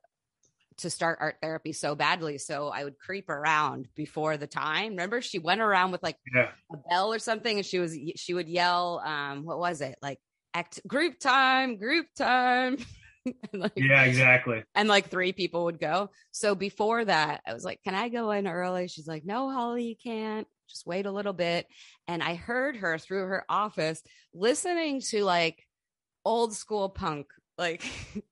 to start art therapy so badly. So I would creep around before the time. Remember, she went around with like yeah. a bell or something, and she was she would yell, um, what was it like? Act group time, group time. <laughs> like, yeah, exactly. And like three people would go. So before that, I was like, "Can I go in early?" She's like, "No, Holly, you can't. Just wait a little bit." And I heard her through her office listening to like old school punk, like <laughs>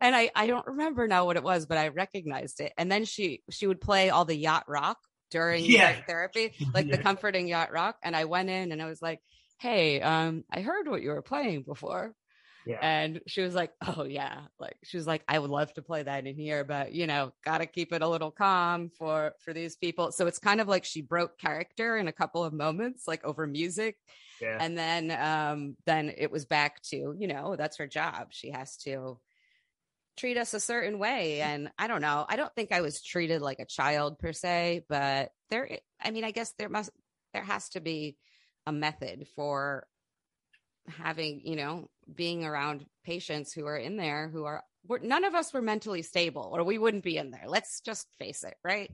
and I I don't remember now what it was, but I recognized it. And then she she would play all the yacht rock during yeah. therapy, like yeah. the comforting yacht rock. And I went in and I was like, "Hey, um, I heard what you were playing before." Yeah. And she was like, "Oh yeah," like she was like, "I would love to play that in here, but you know, got to keep it a little calm for for these people." So it's kind of like she broke character in a couple of moments, like over music, yeah. and then um then it was back to you know that's her job. She has to treat us a certain way and i don't know i don't think i was treated like a child per se but there i mean i guess there must there has to be a method for having you know being around patients who are in there who are none of us were mentally stable or we wouldn't be in there. Let's just face it right?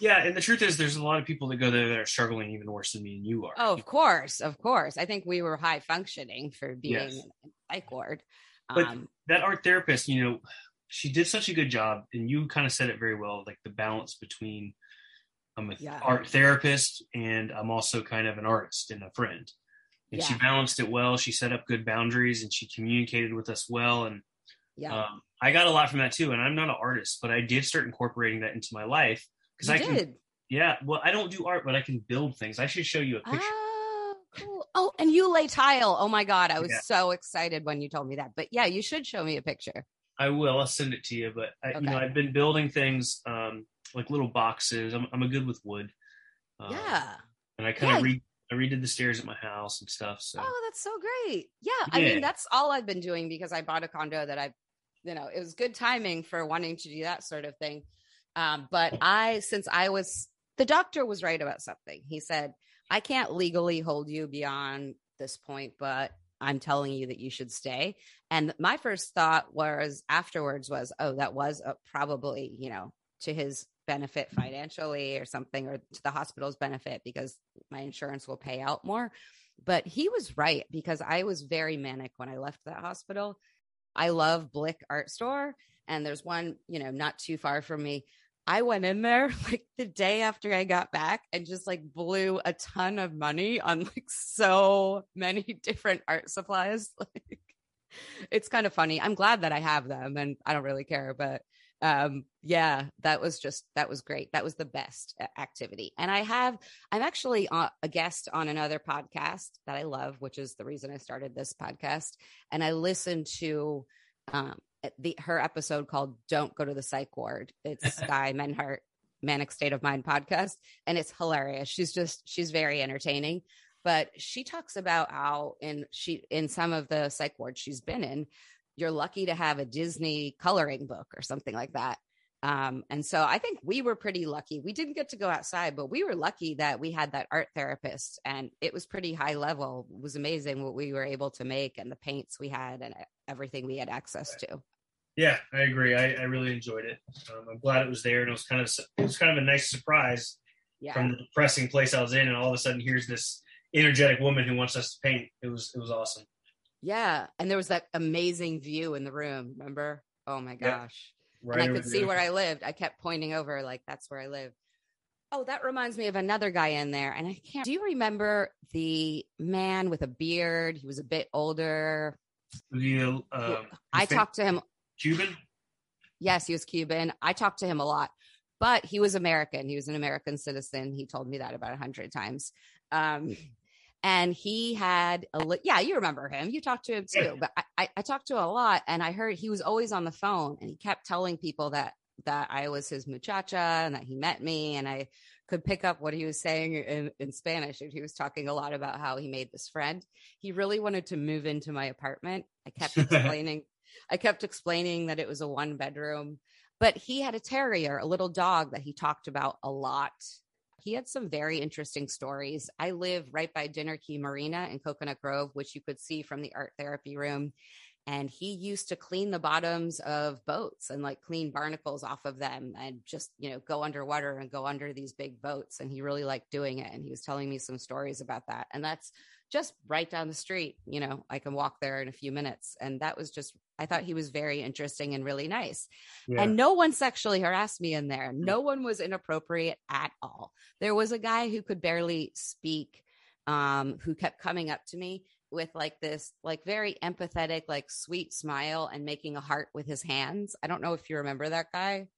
Yeah and the truth is there's a lot of people that go there that are struggling even worse than me and you are. Oh of course of course. I think we were high functioning for being yes. in psych ward. But um, that art therapist, you know, she did such a good job, and you kind of said it very well, like the balance between I'm an yeah. art therapist and I'm also kind of an artist and a friend. And yeah. she balanced it well. She set up good boundaries and she communicated with us well. And yeah, um, I got a lot from that too. And I'm not an artist, but I did start incorporating that into my life because I did. Can, yeah, well, I don't do art, but I can build things. I should show you a picture. Oh, and you lay tile. Oh my God. I was yeah. so excited when you told me that. But yeah, you should show me a picture. I will. I'll send it to you. But I, okay. you know, I've been building things um, like little boxes. I'm, I'm a good with wood. Um, yeah. And I kind yeah. of re- I redid the stairs at my house and stuff. So. Oh, that's so great. Yeah. yeah. I mean, that's all I've been doing because I bought a condo that I, you know, it was good timing for wanting to do that sort of thing. Um, but I, since I was, the doctor was right about something. He said, I can't legally hold you beyond this point, but I'm telling you that you should stay. And my first thought was afterwards was, oh, that was a, probably, you know, to his benefit financially or something, or to the hospital's benefit because my insurance will pay out more. But he was right because I was very manic when I left that hospital. I love Blick Art Store, and there's one, you know, not too far from me. I went in there <laughs> like the day after I got back and just like blew a ton of money on like so many <laughs> different art supplies. <laughs> Like it's kind of funny. I'm glad that I have them and I don't really care, but um yeah, that was just that was great. That was the best activity. And I have I'm actually a guest on another podcast that I love, which is the reason I started this podcast. And I listen to um the her episode called "Don't Go to the Psych Ward." It's <laughs> Skye Menhart Manic State of Mind podcast, and it's hilarious. She's just she's very entertaining. But she talks about how in she in some of the psych wards she's been in, you're lucky to have a Disney coloring book or something like that. Um, and so I think we were pretty lucky. We didn't get to go outside, but we were lucky that we had that art therapist and it was pretty high level. It was amazing what we were able to make and the paints we had and everything we had access to. Yeah, I agree. I, I really enjoyed it. Um, I'm glad it was there, and it was kind of it was kind of a nice surprise yeah. from the depressing place I was in, and all of a sudden here's this energetic woman who wants us to paint. It was it was awesome. Yeah, and there was that amazing view in the room. Remember? Oh my gosh! Yeah. Right and I could see where I lived. I kept pointing over, like that's where I live. Oh, that reminds me of another guy in there, and I can't. Do you remember the man with a beard? He was a bit older. The, um, I talked to him Cuban? Yes, he was Cuban. I talked to him a lot, but he was American. He was an American citizen. He told me that about a hundred times. Um, and he had a li- yeah, you remember him. You talked to him too, yeah. but I, I, I talked to him a lot, and I heard he was always on the phone, and he kept telling people that that I was his muchacha and that he met me, and I could pick up what he was saying in, in Spanish. And he was talking a lot about how he made this friend. He really wanted to move into my apartment. I kept <laughs> explaining I kept explaining that it was a one bedroom, but he had a terrier, a little dog that he talked about a lot. He had some very interesting stories. I live right by Dinner Key Marina in Coconut Grove, which you could see from the art therapy room. And he used to clean the bottoms of boats and like clean barnacles off of them and just, you know, go underwater and go under these big boats. And he really liked doing it. And he was telling me some stories about that. And that's just right down the street. You know, I can walk there in a few minutes. And that was just, I thought he was very interesting and really nice. Yeah. And no one sexually harassed me in there. No one was inappropriate at all. There was a guy who could barely speak, um, who kept coming up to me with like this like very empathetic like sweet smile and making a heart with his hands i don't know if you remember that guy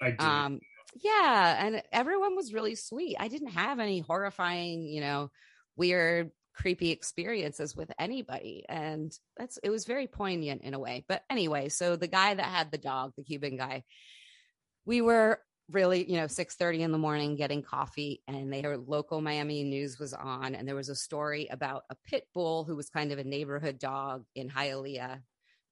I do. um yeah and everyone was really sweet i didn't have any horrifying you know weird creepy experiences with anybody. And that's it was very poignant in a way. But anyway so the guy that had the dog the cuban guy we were really you know 6 30 in the morning getting coffee and their local miami news was on and there was a story about a pit bull who was kind of a neighborhood dog in hialeah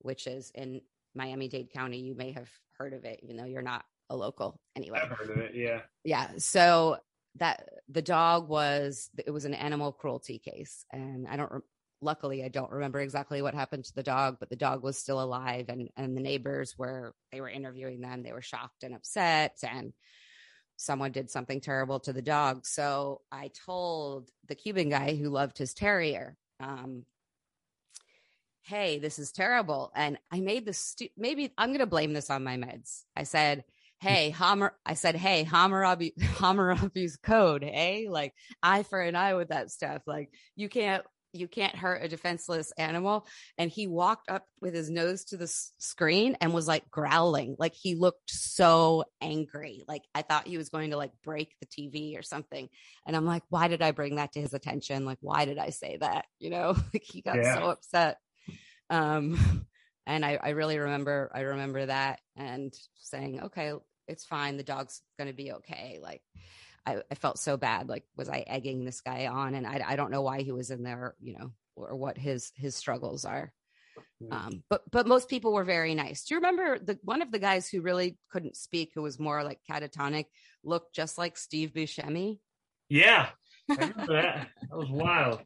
which is in miami-dade county. You may have heard of it. Even though you're not a local anyway. I've heard of it yeah. Yeah. So that the dog was it was an animal cruelty case and i don't luckily i don't remember exactly what happened to the dog but the dog was still alive and and the neighbors were they were interviewing them they were shocked and upset and someone did something terrible to the dog. So i told the cuban guy who loved his terrier um, hey this is terrible and i made this stu- maybe i'm going to blame this on my meds. I said hey, Hammer, I said, hey, Hammurabi, <laughs> Hammurabi's code, hey, like eye for an eye with that stuff. Like you can't, you can't hurt a defenseless animal. And he walked up with his nose to the s- screen and was like growling. Like he looked so angry. Like I thought he was going to like break the TV or something. And I'm like, why did I bring that to his attention? Like, why did I say that? You know, <laughs> like he got yeah. so upset. Um, <laughs> and I, I really remember, I remember that and saying, okay, it's fine. The dog's going to be okay. Like, I, I, felt so bad. Like, was I egging this guy on? And I, I don't know why he was in there, you know, or what his his struggles are. Um, but but most people were very nice. Do you remember the one of the guys who really couldn't speak, who was more like catatonic, looked just like Steve Buscemi? Yeah, I <laughs> remember that. That was wild.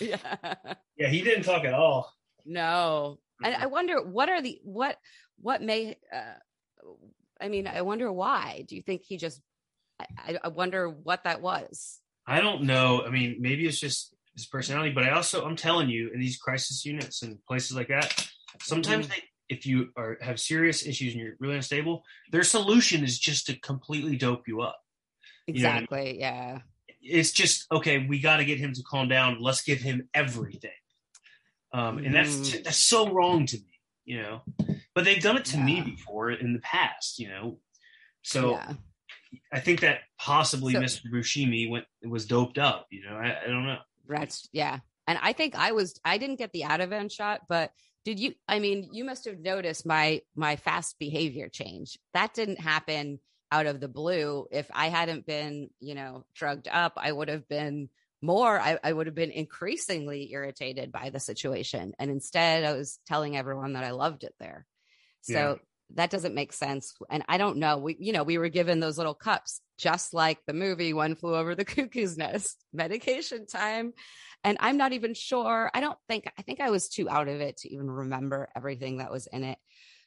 Yeah. Yeah, he didn't talk at all. No. And I wonder what are the what what may uh I mean, I wonder why. Do you think he just I, I wonder what that was. I don't know. I mean, maybe it's just his personality, but I also I'm telling you, in these crisis units and places like that, sometimes Mhm. they if you are have serious issues and you're really unstable, their solution is just to completely dope you up. You know I mean? Exactly. Yeah. it's just okay. We got to get him to calm down. Let's give him everything, um, and that's Mhm. that's so wrong to me, you know. But they've done it to me before in the past, you know. So yeah. I think that possibly So- Mr. Buscemi went was doped up. You know, I, I don't know. That's yeah. And I think I was I didn't get the Ativan shot, but did you I mean, you must have noticed my my fast behavior change. That didn't happen out of the blue. If I hadn't been, you know, drugged up, I would have been more I, I would have been increasingly irritated by the situation. And instead I was telling everyone that I loved it there. So Yeah. that doesn't make sense. And I don't know. We, you know, we were given those little cups, just like the movie One Flew Over the <laughs> Cuckoo's Nest, medication time. And I'm not even sure. I don't think, I think I was too out of it to even remember everything that was in it.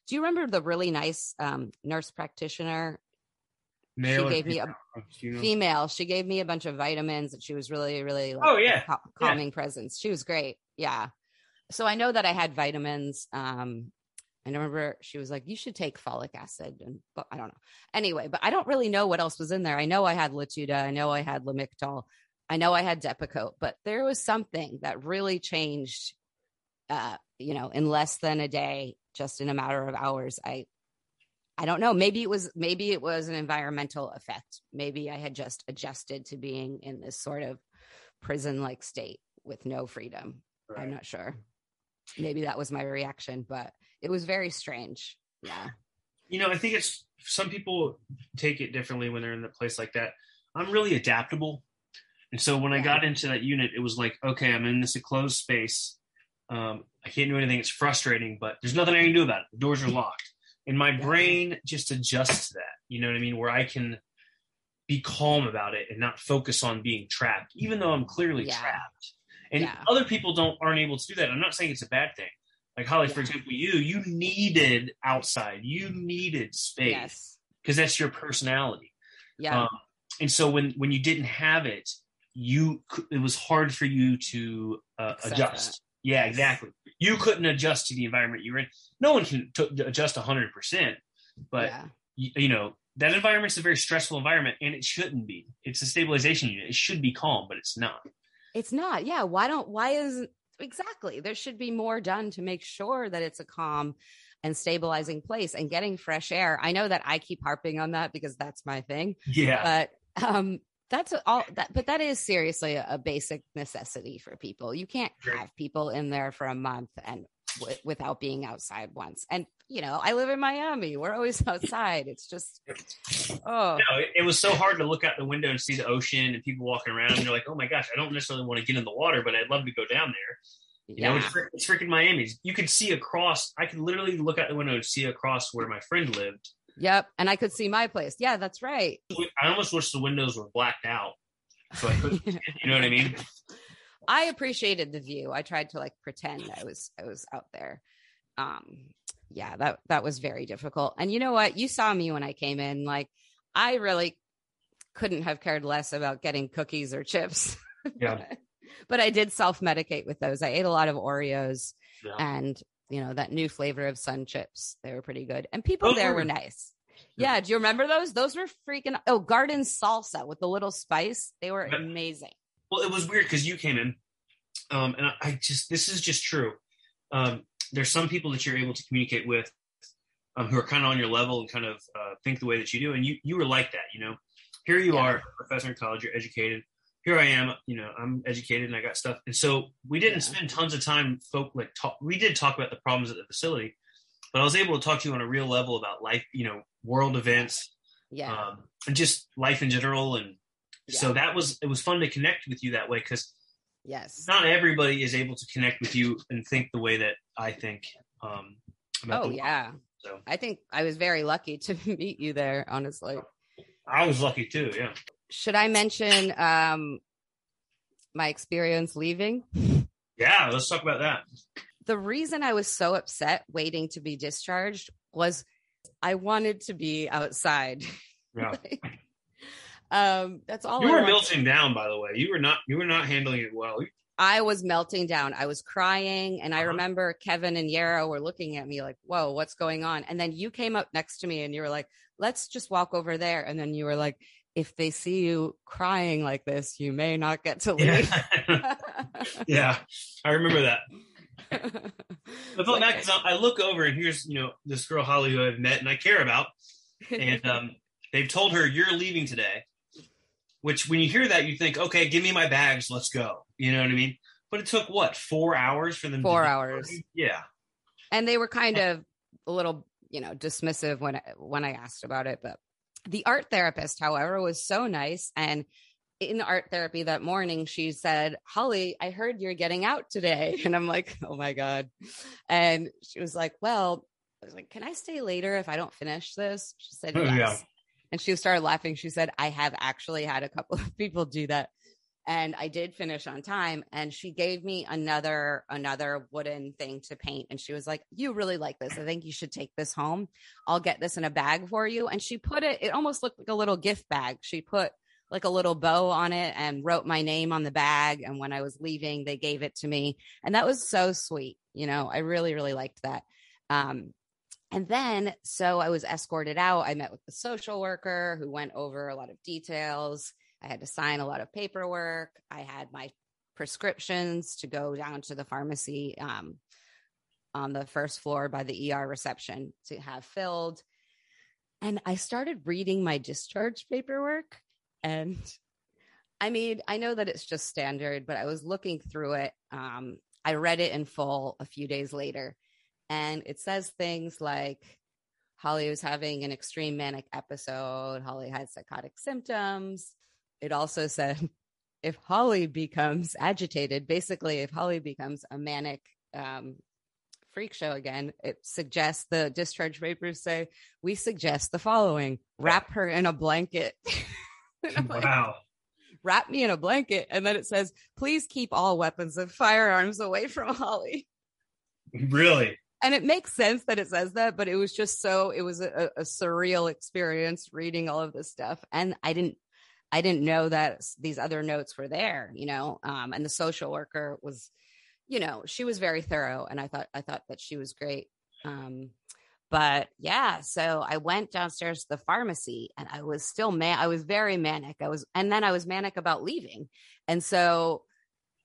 Do you remember the really nice um, nurse practitioner, Male or gave me a female? Do you know? female? She gave me a bunch of vitamins and she was really, really like, Oh, yeah. cal- calming presence. She was great. Yeah. So I know that I had vitamins. Um, I remember she was like, "You should take folic acid," and but I don't know. Anyway, but I don't really know what else was in there. I know I had Latuda. I know I had Lamictal. I know I had Depakote, but there was something that really changed. Uh, you know, in less than a day, just in a matter of hours, I, I don't know. Maybe it was maybe it was an environmental effect. Maybe I had just adjusted to being in this sort of prison-like state with no freedom. I'm not sure. Maybe that was my reaction, but it was very strange. Yeah. You know, I think it's some people take it differently when they're in a place like that. I'm really adaptable. And so when I got into that unit, it was like, okay, I'm in this enclosed space. Um, I can't do anything. It's frustrating, but there's nothing I can do about it. The doors are locked. And my Yeah. brain just adjusts to that. You know what I mean? Where I can be calm about it and not focus on being trapped, even though I'm clearly Yeah. trapped. And Yeah. other people don't aren't able to do that. I'm not saying it's a bad thing. Like Holly, for example, you you needed outside, you needed space Yes. because that's your personality. Yeah. Um, and so when when you didn't have it, you it was hard for you to uh, adjust. Yeah, Yes. exactly. You couldn't adjust to the environment you were in. No one can t- adjust 100%, but yeah. you, you know that environment's a very stressful environment and it shouldn't be. It's a stabilization unit. It should be calm, but it's not. It's not. Yeah. Why don't, why isn't exactly? There should be more done to make sure that it's a calm and stabilizing place and getting fresh air. I know that I keep harping on that because that's my thing, Yeah. but um, that's all that, but that is seriously a, a basic necessity for people. You can't have people in there for a month and w- without being outside once. And, you know, I live in Miami. We're always <laughs> outside. It's just, oh, No, it, it was so hard to look out the window and see the ocean and people walking around. And you're like, oh my gosh, I don't necessarily want to get in the water, but I'd love to go down there. You know, yeah. it's, it's freaking Miami. You could see across. I could literally look out the window and see across where my friend lived. Yep. And I could see my place. Yeah, that's right. I almost wish the windows were blacked out, so I couldn't. <laughs> you know what I mean? I appreciated the view. I tried to like pretend I was I was out there. Um yeah, that that was very difficult. And you know what? You saw me when I came in like I really couldn't have cared less about getting cookies or chips. <laughs> Yeah. but I did self-medicate with those. I ate a lot of Oreos Yeah. and you know that new flavor of sun chips. They were pretty good. And people Those there were- were nice. Yeah. Yeah, do you remember those? Those were freaking oh, garden salsa with the little spice. They were amazing. Well, it was weird because you came in, um, and I, I just this is just true. Um, there's some people that you're able to communicate with um, who are kind of on your level and kind of uh, think the way that you do, and you you were like that. You know, here you Yeah. are, a professor in college, you're educated. Here I am, you know, I'm educated and I got stuff, and so we didn't Yeah. spend tons of time folk like talk. We did talk about the problems at the facility, but I was able to talk to you on a real level about life, you know, world events, Yeah. um, and just life in general. And so that was it was fun to connect with you that way because yes. not everybody is able to connect with you and think the way that I think. Um, about Oh world. yeah. So I think I was very lucky to <laughs> meet you there, honestly. I was lucky too. Yeah. Should I mention um my experience leaving. Yeah, let's talk about that. The reason I was so upset waiting to be discharged was I wanted to be outside. Yeah. <laughs> um, that's all You I were wanted. melting down, by the way. You were not. You were not handling it well. I was melting down. I was crying. And I Uh-huh. remember Kevin and Yarrow were looking at me like, whoa, what's going on? And then you came up next to me and you were like, let's just walk over there. And then you were like, if they see you crying like this, you may not get to leave. Yeah. <laughs> yeah, I remember that. I felt bad because I I look over and here's you know this girl Holly who I've met and I care about, and <laughs> um, they've told her you're leaving today. Which when you hear that, you think, okay, give me my bags, let's go. You know what I mean? But it took what four hours for them. Four hours. Yeah. and they were kind of a little you know dismissive when I, when I asked about it but the art therapist however was so nice and in art therapy that morning she said holly i heard you're getting out today <laughs> and i'm like oh my god and she was like well i was like can i stay later if i don't finish this she said Oh, yes yeah. And she started laughing. She said i have actually had a couple <laughs> of people do that. And I did finish on time and she gave me another another wooden thing to paint. And she was like you really like this. I think you should take this home. I'll get this in a bag for you. And she put it it almost looked like a little gift bag. She put like a little bow on it and wrote my name on the bag. And when I was leaving they gave it to me. And that was so sweet you know? I really really liked that. Um and then so I was escorted out I met with the social worker who went over a lot of details I had to sign a lot of paperwork. I had my prescriptions to go down to the pharmacy um, on the first floor by the ER reception to have filled. And I started reading my discharge paperwork. And <laughs> I mean, I know that it's just standard, but I was looking through it. Um, I read it in full a few days later. And it says things like, Holly was having an extreme manic episode. Holly had psychotic symptoms it also said <laughs> if Holly becomes agitated, basically, if Holly becomes a manic um, freak show again, it suggests the discharge papers say, we suggest the following wrap her in a blanket. <laughs> I'm like, Wow. wrap me in a blanket. And then it says, please keep all weapons and firearms away from Holly. Really? And it makes sense that it says that, but it was just so, it was a, a surreal experience reading all of this stuff. And I didn't I didn't know that these other notes were there, you know. Um, and the social worker was, you know, she was very thorough, and I thought I thought that she was great. Um, but yeah, so I went downstairs to the pharmacy, and I was still man. I was very manic. I was, and then I was manic about leaving, and so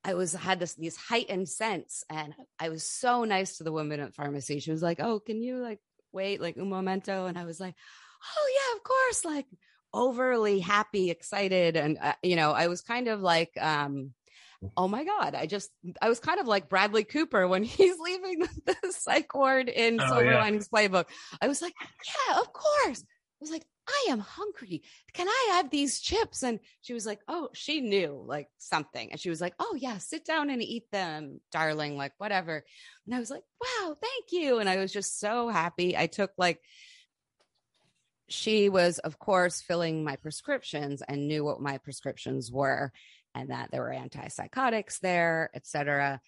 I was had this these heightened sense, and I was so nice to the woman at pharmacy. She was like, "Oh, can you like wait like un momento?" And I was like, "Oh yeah, of course." Like overly happy, excited, and uh, you know, I was kind of like, um, oh my god, I just, I was kind of like Bradley Cooper when <laughs> he's leaving <laughs> the psych ward in Oh, Silver yeah. Linings Playbook. I was like, yeah, of course. I was like, I am hungry. Can I have these chips? And she was like, oh, she knew like something, and she was like, oh yeah, sit down and eat them, darling, like whatever. And I was like, wow, thank you. And I was just so happy. I took like she was of course filling my prescriptions and knew what my prescriptions were and that there were antipsychotics there etc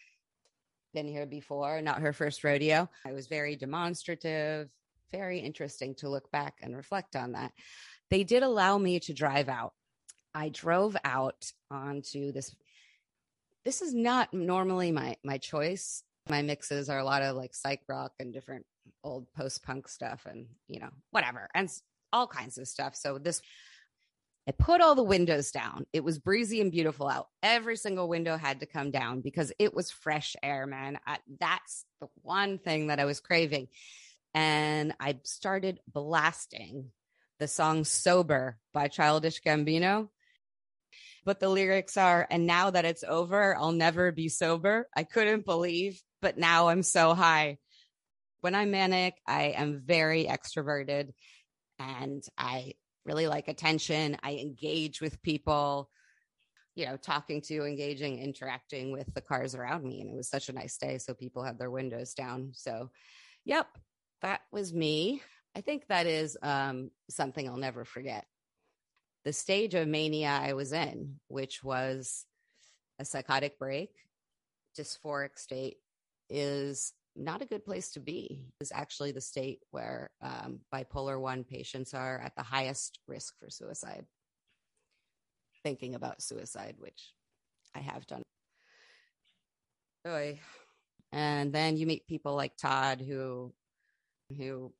been here before not her first rodeo i was very demonstrative very interesting to look back and reflect on that. They did allow me to drive out. I drove out onto this this is not normally my my choice. My mixes are a lot of like psych rock and different old post punk stuff and you know whatever and all kinds of stuff. So this i put all the windows down. It was breezy and beautiful out. Every single window had to come down because it was fresh air man. I, that's the one thing that i was craving and i started blasting the song sober by childish gambino. But the lyrics are and now that it's over i'll never be sober. I couldn't believe but now i'm so high. When i'm manic i am very extroverted and i really like attention. I engage with people you know talking to engaging interacting with the cars around me. And it was such a nice day so people had their windows down. So yep that was me i think that is um, something i'll never forget the stage of mania I was in, which was a psychotic break, dysphoric state is not a good place to be. It's actually the state where um, bipolar 1 patients are at the highest risk for suicide. Thinking about suicide, which I have done. Oy. And then you meet people like Todd who who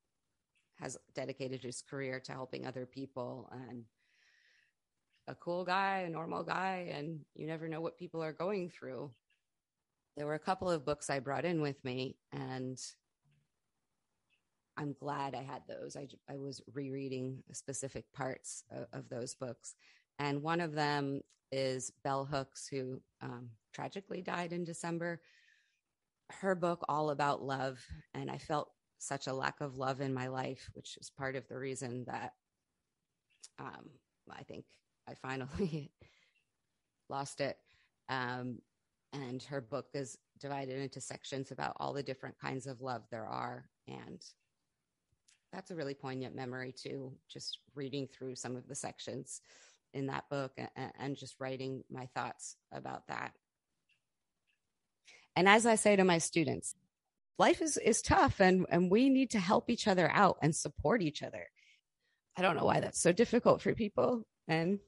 has dedicated his career to helping other people and a cool guy, a normal guy, and you never know what people are going through. There were a couple of books I brought in with me, and I'm glad I had those. I, I was rereading specific parts of, of those books. And one of them is Bell Hooks, who um, tragically died in December. Her book, All About Love. And I felt such a lack of love in my life, which is part of the reason that um, I think I finally <laughs> lost it. Um, and her book is divided into sections about all the different kinds of love there are. And that's a really poignant memory, too, just reading through some of the sections in that book and, and just writing my thoughts about that. And as I say to my students, life is, is tough and, and we need to help each other out and support each other. I don't know why that's so difficult for people. And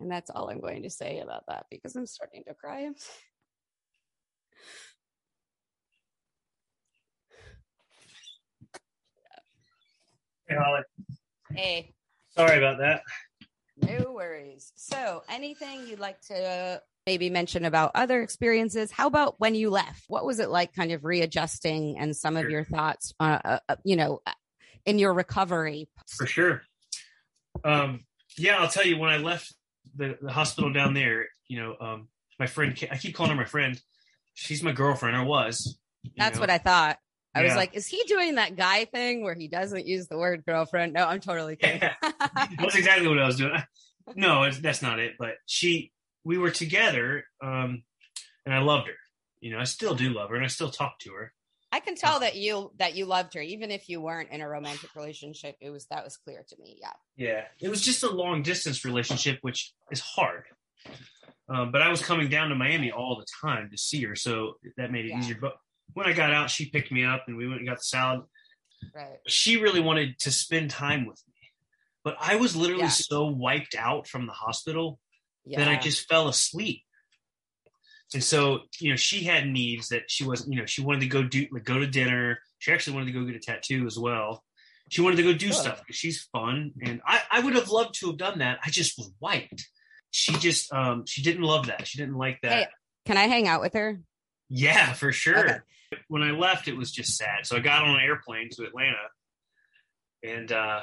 and that's all I'm going to say about that because I'm starting to cry. Hey, Holly. Hey. Sorry about that. No worries. So, anything you'd like to maybe mention about other experiences? How about when you left? What was it like kind of readjusting and some of your thoughts, uh, uh, uh, you know, in your recovery? For sure. Um, yeah, I'll tell you when I left the, the hospital down there, you know, um, my friend, I keep calling her my friend. She's my girlfriend, or was. That's know? what I thought. I yeah. was like, is he doing that guy thing where he doesn't use the word girlfriend? No, I'm totally <laughs> kidding. Yeah. that's exactly what I was doing. No, that's not it. But she, we were together, um, and I loved her. You know, I still do love her, and I still talk to her. I can tell that you that you loved her, even if you weren't in a romantic relationship. It was that was clear to me. Yeah. Yeah, it was just a long distance relationship, which is hard. Um, but I was coming down to Miami all the time to see her, so that made it yeah. easier. But when I got out, she picked me up, and we went and got the salad. Right. She really wanted to spend time with me, but I was literally yeah. so wiped out from the hospital yeah. that I just fell asleep. And so you know she had needs that she wasn't you know she wanted to go do like go to dinner. She actually wanted to go get a tattoo as well. She wanted to go do stuff because she's fun. And I, I would have loved to have done that. I just was wiped. She just um she didn't love that. She didn't like that. Hey, can i hang out with her? Yeah for sure. Okay. when i left it was just sad. So i got on an airplane to atlanta and uh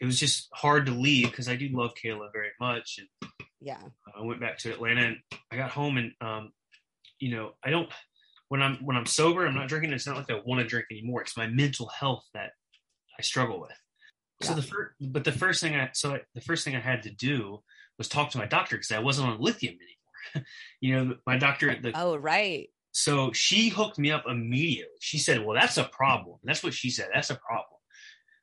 it was just hard to leave because i do love kayla very much and yeah. I went back to atlanta and i got home and um you know i don't when i'm when i'm sober i'm not drinking it's not like i want to drink anymore. It's my mental health that i struggle with. Yeah. so the first but the first thing i so I, the first thing i had to do was talk to my doctor because i wasn't on lithium anymore. <laughs> You know my doctor the, oh right. So she hooked me up immediately. She said well that's a problem. That's what she said that's a problem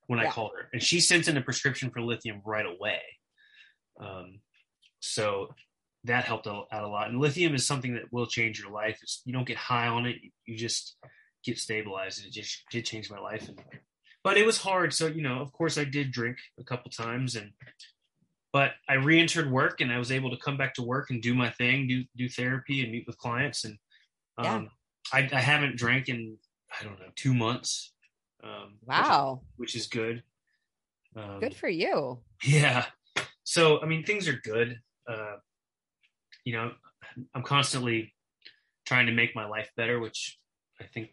when yeah. i called her and she sent in a prescription for lithium right away um, so that helped out a lot. And lithium is something that will change your life. It's, you don't get high on it; you just get stabilized. And it just did change my life. And, but it was hard. So you know, of course, I did drink a couple times, and but I re-entered work, and I was able to come back to work and do my thing, do do therapy, and meet with clients. And um, yeah. I, I haven't drank in I don't know two months. Um, wow, which, which is good. Um, good for you. Yeah. So I mean, things are good uh, you know, I'm constantly trying to make my life better, which I think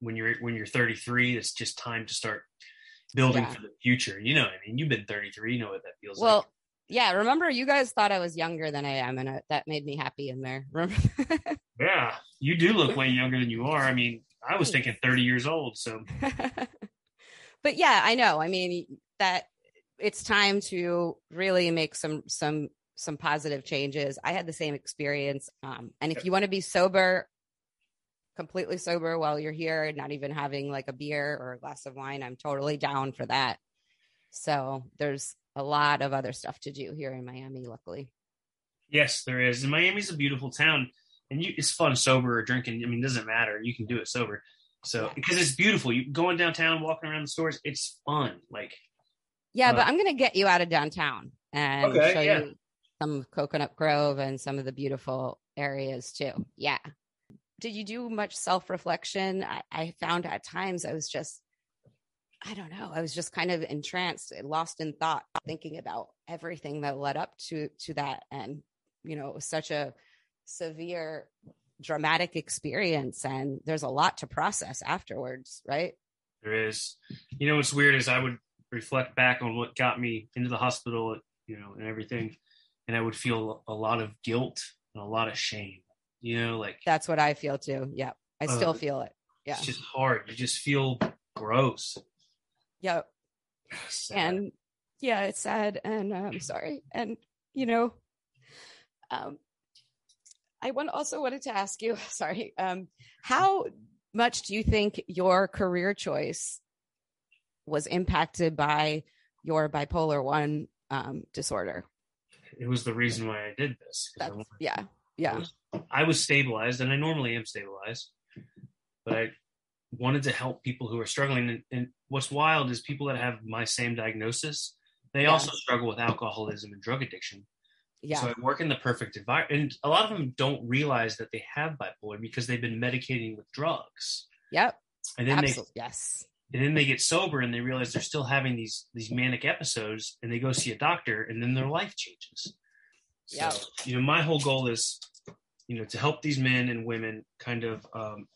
when you're when you're 33, it's just time to start building yeah. for the future. You know, I mean, you've been 33, you know what that feels well, like. Well, yeah. Remember, you guys thought I was younger than I am, and I, that made me happy in there. <laughs> yeah, you do look way younger than you are. I mean, I was thinking 30 years old. So, <laughs> but yeah, I know. I mean, that it's time to really make some some some positive changes. I had the same experience. Um, and if you want to be sober, completely sober while you're here, not even having like a beer or a glass of wine, I'm totally down for that. So there's a lot of other stuff to do here in Miami, luckily. Yes, there is. And Miami's a beautiful town, and you, it's fun sober or drinking. I mean, it doesn't matter. You can do it sober. So because it's beautiful, you going downtown, walking around the stores, it's fun. Like Yeah, Uh, but I'm gonna get you out of downtown and Okay, show yeah. you some Coconut Grove and some of the beautiful areas too. Yeah. Did you do much self reflection? I, I found at times I was just, I don't know, I was just kind of entranced, lost in thought, thinking about everything that led up to to that, and you know, it was such a severe, dramatic experience, and there's a lot to process afterwards, right? there is. You know what's weird is I would reflect back on what got me into the hospital, you know, and everything, and I would feel a lot of guilt and a lot of shame. You know, like That's what I feel too. Yeah, I still Uh, feel it. Yeah. it's just hard. You just feel gross. Yeah. <sighs> Sad. and yeah it's sad and uh, i'm sorry and you know um i want also wanted to ask you <laughs> sorry um how much do you think your career choice was impacted by your bipolar one um disorder it was the reason why I did this. I wanted- yeah yeah I was stabilized, and I normally am stabilized, but I wanted to help people who are struggling. And, and what's wild is people that have my same diagnosis, they Yeah. also struggle with alcoholism and drug addiction. Yeah So I work in the perfect environment, and a lot of them don't realize that they have bipolar because they've been medicating with drugs, yep and then absolutely yes they and then they get sober and they realize they're still having these these manic episodes, and they go see a doctor, and then their life changes. So, Yeah. you know, my whole goal is, you know, to help these men and women kind of. Um,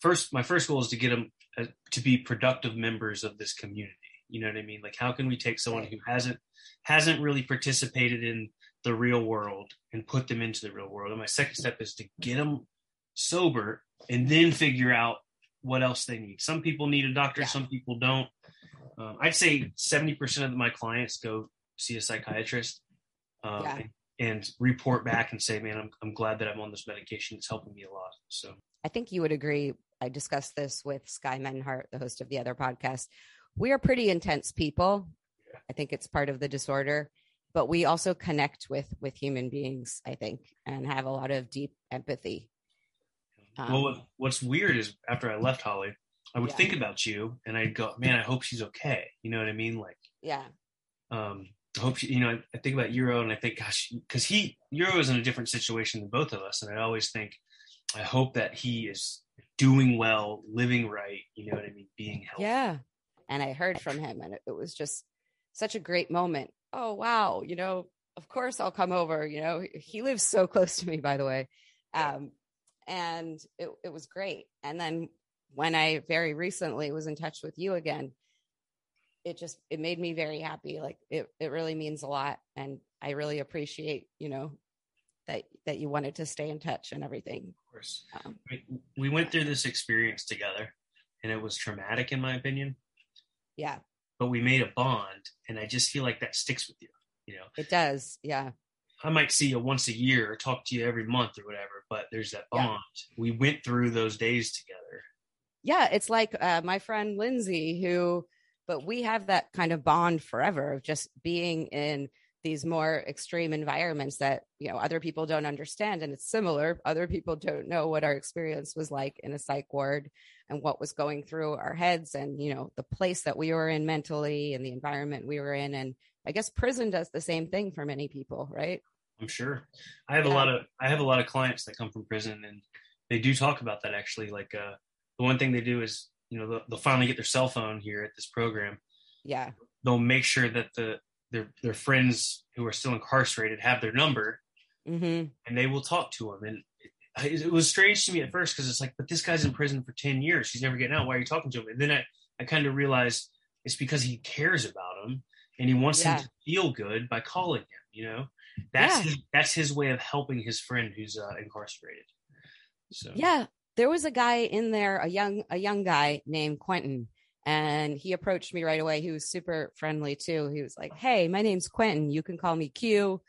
first, my first goal is to get them uh, to be productive members of this community. You know what I mean? Like, how can we take someone who hasn't hasn't really participated in the real world and put them into the real world? And my second step is to get them sober and then figure out what else they need. Some people need a doctor, Yeah. some people don't. Um, I'd say 70% of my clients go see a psychiatrist um, Yeah. and, and report back and say, man, I'm, I'm glad that I'm on this medication. It's helping me a lot. So, I think you would agree. I discussed this with Sky Menhart, the host of the other podcast. We are pretty intense people. I think it's part of the disorder, but we also connect with with human beings. I think and have a lot of deep empathy. Um, well, what, what's weird is after I left Holly, I would Yeah. think about you and I'd go, man, I hope she's okay. You know what I mean? Like, Yeah, um, I hope she, you know, I, I think about Euro and I think, gosh, because he, Euro is in a different situation than both of us. And I always think, I hope that he is doing well, living right. You know what I mean? Being healthy. yeah. And I heard from him, and it, was just such a great moment. Oh wow, you know, of course I'll come over. You know, he- he lives so <laughs> close to me, by the way, um, and it it was great. And then when I very recently was in touch with you again, it just it made me very happy. Like it it really means a lot, and I really appreciate you know that that you wanted to stay in touch and everything. Of course. Um, We, we went through this experience together and it was traumatic in my opinion, yeah, but we made a bond and I just feel like that sticks with you. You know, it does. Yeah, I might see you once a year or talk to you every month or whatever, but there's that Yeah. bond. We went through those days together. yeah it's like uh, my friend lindsay who but we have that kind of bond forever of just being in these more extreme environments that you know other people don't understand and it's similar other people don't know what our experience was like in a psych ward and what was going through our heads and you know the place that we were in mentally and the environment we were in and i guess prison does the same thing for many people right I'm sure. I have a lot of I have a lot of clients that come from prison and they do talk about that actually. Like uh, the one thing they do is you know they'll, they'll finally get their cell phone here at this program. yeah They'll make sure that the their their friends who are still incarcerated have their number hmm and they will talk to them. And it, it was strange to me at first because it's like, but this guy's in prison for ten years. He's never getting out. Why are you talking to him? And then I I kind of realized it's because he cares about him and he wants Yeah. him to feel good by calling him. You know, that's Yeah. his, that's his way of helping his friend who's uh, incarcerated. So Yeah, there was a guy in there, a young a young guy named Quentin, and he approached me right away. He was super friendly too. He was like, "Hey, my name's Quentin. You can call me Q."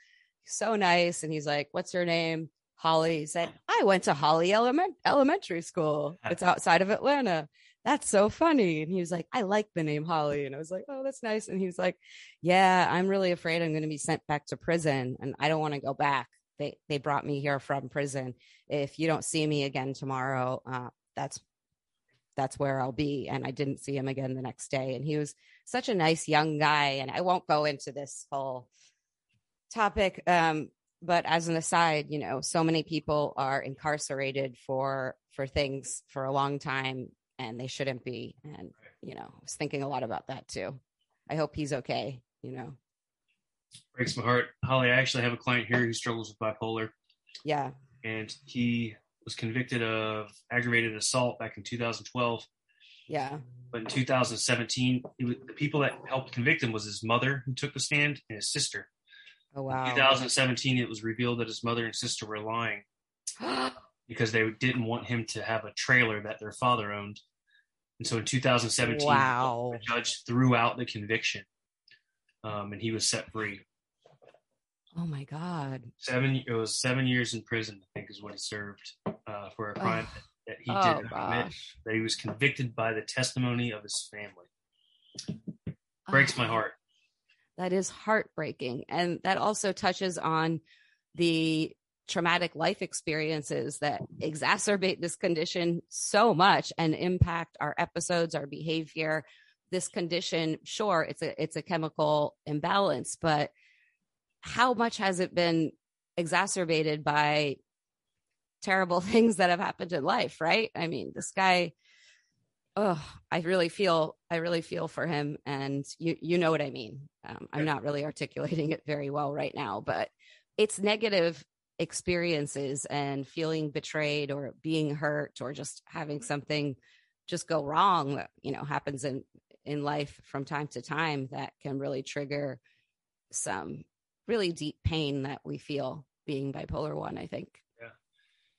So nice. And he's like, "What's your name?" Holly. He said, "I went to Holly Element Elementary School. It's <laughs> outside of Atlanta." that's so funny. And he was like, I like the name Holly. And I was like, oh, that's nice. And he was like, yeah, I'm really afraid I'm going to be sent back to prison and I don't want to go back. They, they brought me here from prison. If you don't see me again tomorrow, uh, that's, that's where I'll be. And I didn't see him again the next day. And he was such a nice young guy. And I won't go into this whole topic. Um, but as an aside, you know, so many people are incarcerated for for things for a long time and they shouldn't be. And, you know, I was thinking a lot about that too. I hope he's okay, you know. Breaks my heart. Holly, I actually have a client here who struggles with bipolar. Yeah. And he was convicted of aggravated assault back in 2012. Yeah. But in 2017, was, the people that helped convict him was his mother who took the stand and his sister. Oh wow. In 2017, it was revealed that his mother and sister were lying <gasps> because they didn't want him to have a trailer that their father owned. And so in 2017, wow. the judge threw out the conviction um, and he was set free. Oh my God. Seven, it was seven years in prison, I think is what he served uh, for a crime oh. that he oh, did commit, that he was convicted by the testimony of his family. Breaks oh. my heart. That is heartbreaking. And that also touches on the traumatic life experiences that exacerbate this condition so much and impact our episodes our behavior this condition sure it's a it's a chemical imbalance but how much has it been exacerbated by terrible <laughs> things that have happened in life right? I mean this guy oh i really feel i really feel for him and you you know what i mean. Um, i'm not really articulating it very well right now but it's negative experiences and feeling betrayed or being hurt or just having something just go wrong that you know happens in in life from time to time that can really trigger some really deep pain that we feel being bipolar one i think yeah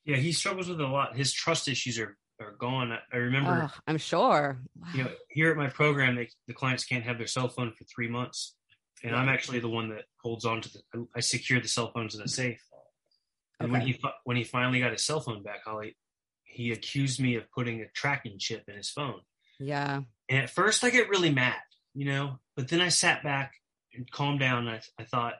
yeah he struggles with a lot his trust issues are are gone i remember oh, i'm sure wow. you know here at my program they, the clients can't have their cell phone for three months and yeah. i'm actually the one that holds on to the i secure the cell phones in a safe and okay. when he when he finally got his cell phone back, Holly, he accused me of putting a tracking chip in his phone. Yeah. And at first, I get really mad, you know. But then I sat back and calmed down. And I, I thought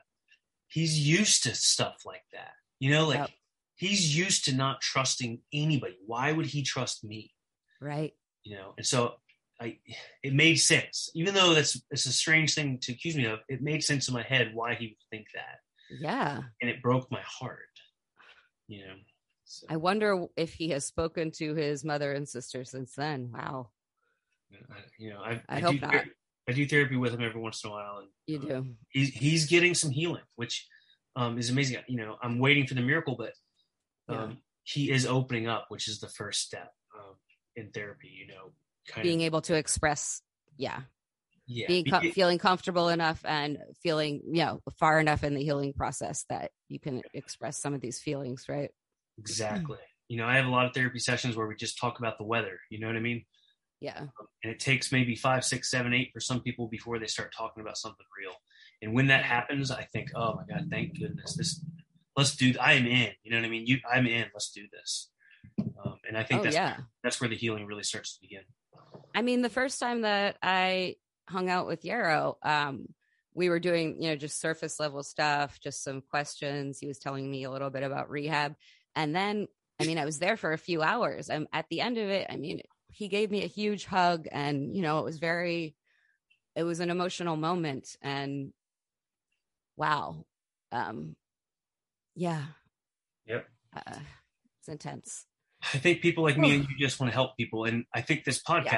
he's used to stuff like that, you know, like yep. he's used to not trusting anybody. Why would he trust me? Right. You know. And so I, it made sense, even though that's it's a strange thing to accuse me of. It made sense in my head why he would think that. Yeah. And it broke my heart you know. So. I wonder if he has spoken to his mother and sister since then. Wow. I, you know, I, I, I hope not. I do therapy with him every once in a while, and you do. Um, he's he's getting some healing, which um, is amazing. You know, I'm waiting for the miracle, but um, yeah. he is opening up, which is the first step um, in therapy. You know, being of, able to express, yeah, yeah, being co- feeling comfortable enough and feeling you know far enough in the healing process that you can express some of these feelings right exactly you know i have a lot of therapy sessions where we just talk about the weather you know what i mean yeah um, and it takes maybe five six seven eight for some people before they start talking about something real and when that happens i think oh my god thank goodness this let's do i am in you know what i mean you i'm in let's do this um, and i think oh, that's yeah. that's where the healing really starts to begin i mean the first time that i hung out with Yarrow, um, we were doing, you know, just surface level stuff, just some questions. He was telling me a little bit about rehab. And then, I mean, I was there for a few hours. And at the end of it, I mean, he gave me a huge hug and, you know, it was very, it was an emotional moment. And wow. Um, yeah. Yep. Uh, it's intense. I think people like me and you just want to help people. And I think this podcast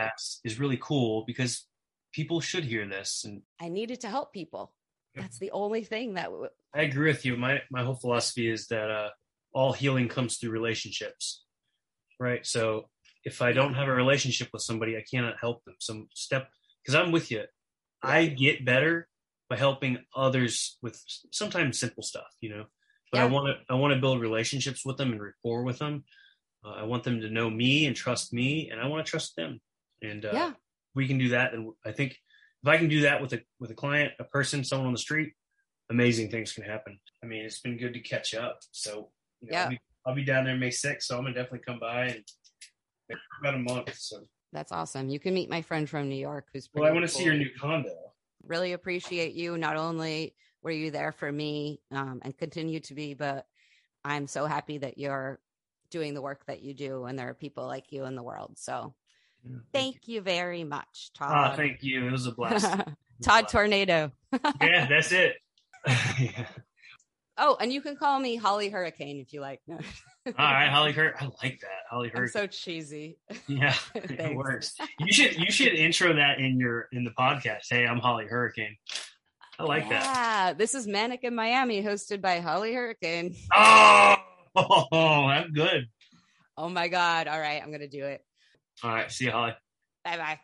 yeah. is really cool because people should hear this. And I needed to help people. That's the only thing that w- I agree with you. My my whole philosophy is that uh, all healing comes through relationships, right? So if I don't have a relationship with somebody, I cannot help them. Some step because I'm with you. I get better by helping others with sometimes simple stuff, you know. But yeah. I want to I want to build relationships with them and rapport with them. Uh, I want them to know me and trust me, and I want to trust them. And uh, yeah we can do that, and I think if I can do that with a with a client, a person, someone on the street, amazing things can happen. I mean, it's been good to catch up. So you know, yeah, I'll be, I'll be down there May 6th, so I'm gonna definitely come by and about a month. So That's awesome. You can meet my friend from New York who's Well, I want to see your new condo. really appreciate you. Not only were you there for me um, and continue to be, but I'm so happy that you're doing the work that you do and there are people like you in the world. So Yeah, thank you very much, Ah, Todd. thank you. It was a blast. <laughs> It was a Todd blast. Tornado. <laughs> yeah, that's it. Yeah. <laughs> Oh, and you can call me Holly Hurricane if you like. <laughs> No. All right, Holly Hurt. I like that. Holly I'm Hurt. so cheesy. yeah, <laughs> it works. You should you should intro that in your in the podcast. Hey, I'm Holly Hurricane. I like that. Yeah, this is Manic in Miami, hosted by Holly Hurricane. Oh, <laughs> that's good. Oh my God. All right, I'm going to do it. All right, see you, Holly. Bye bye.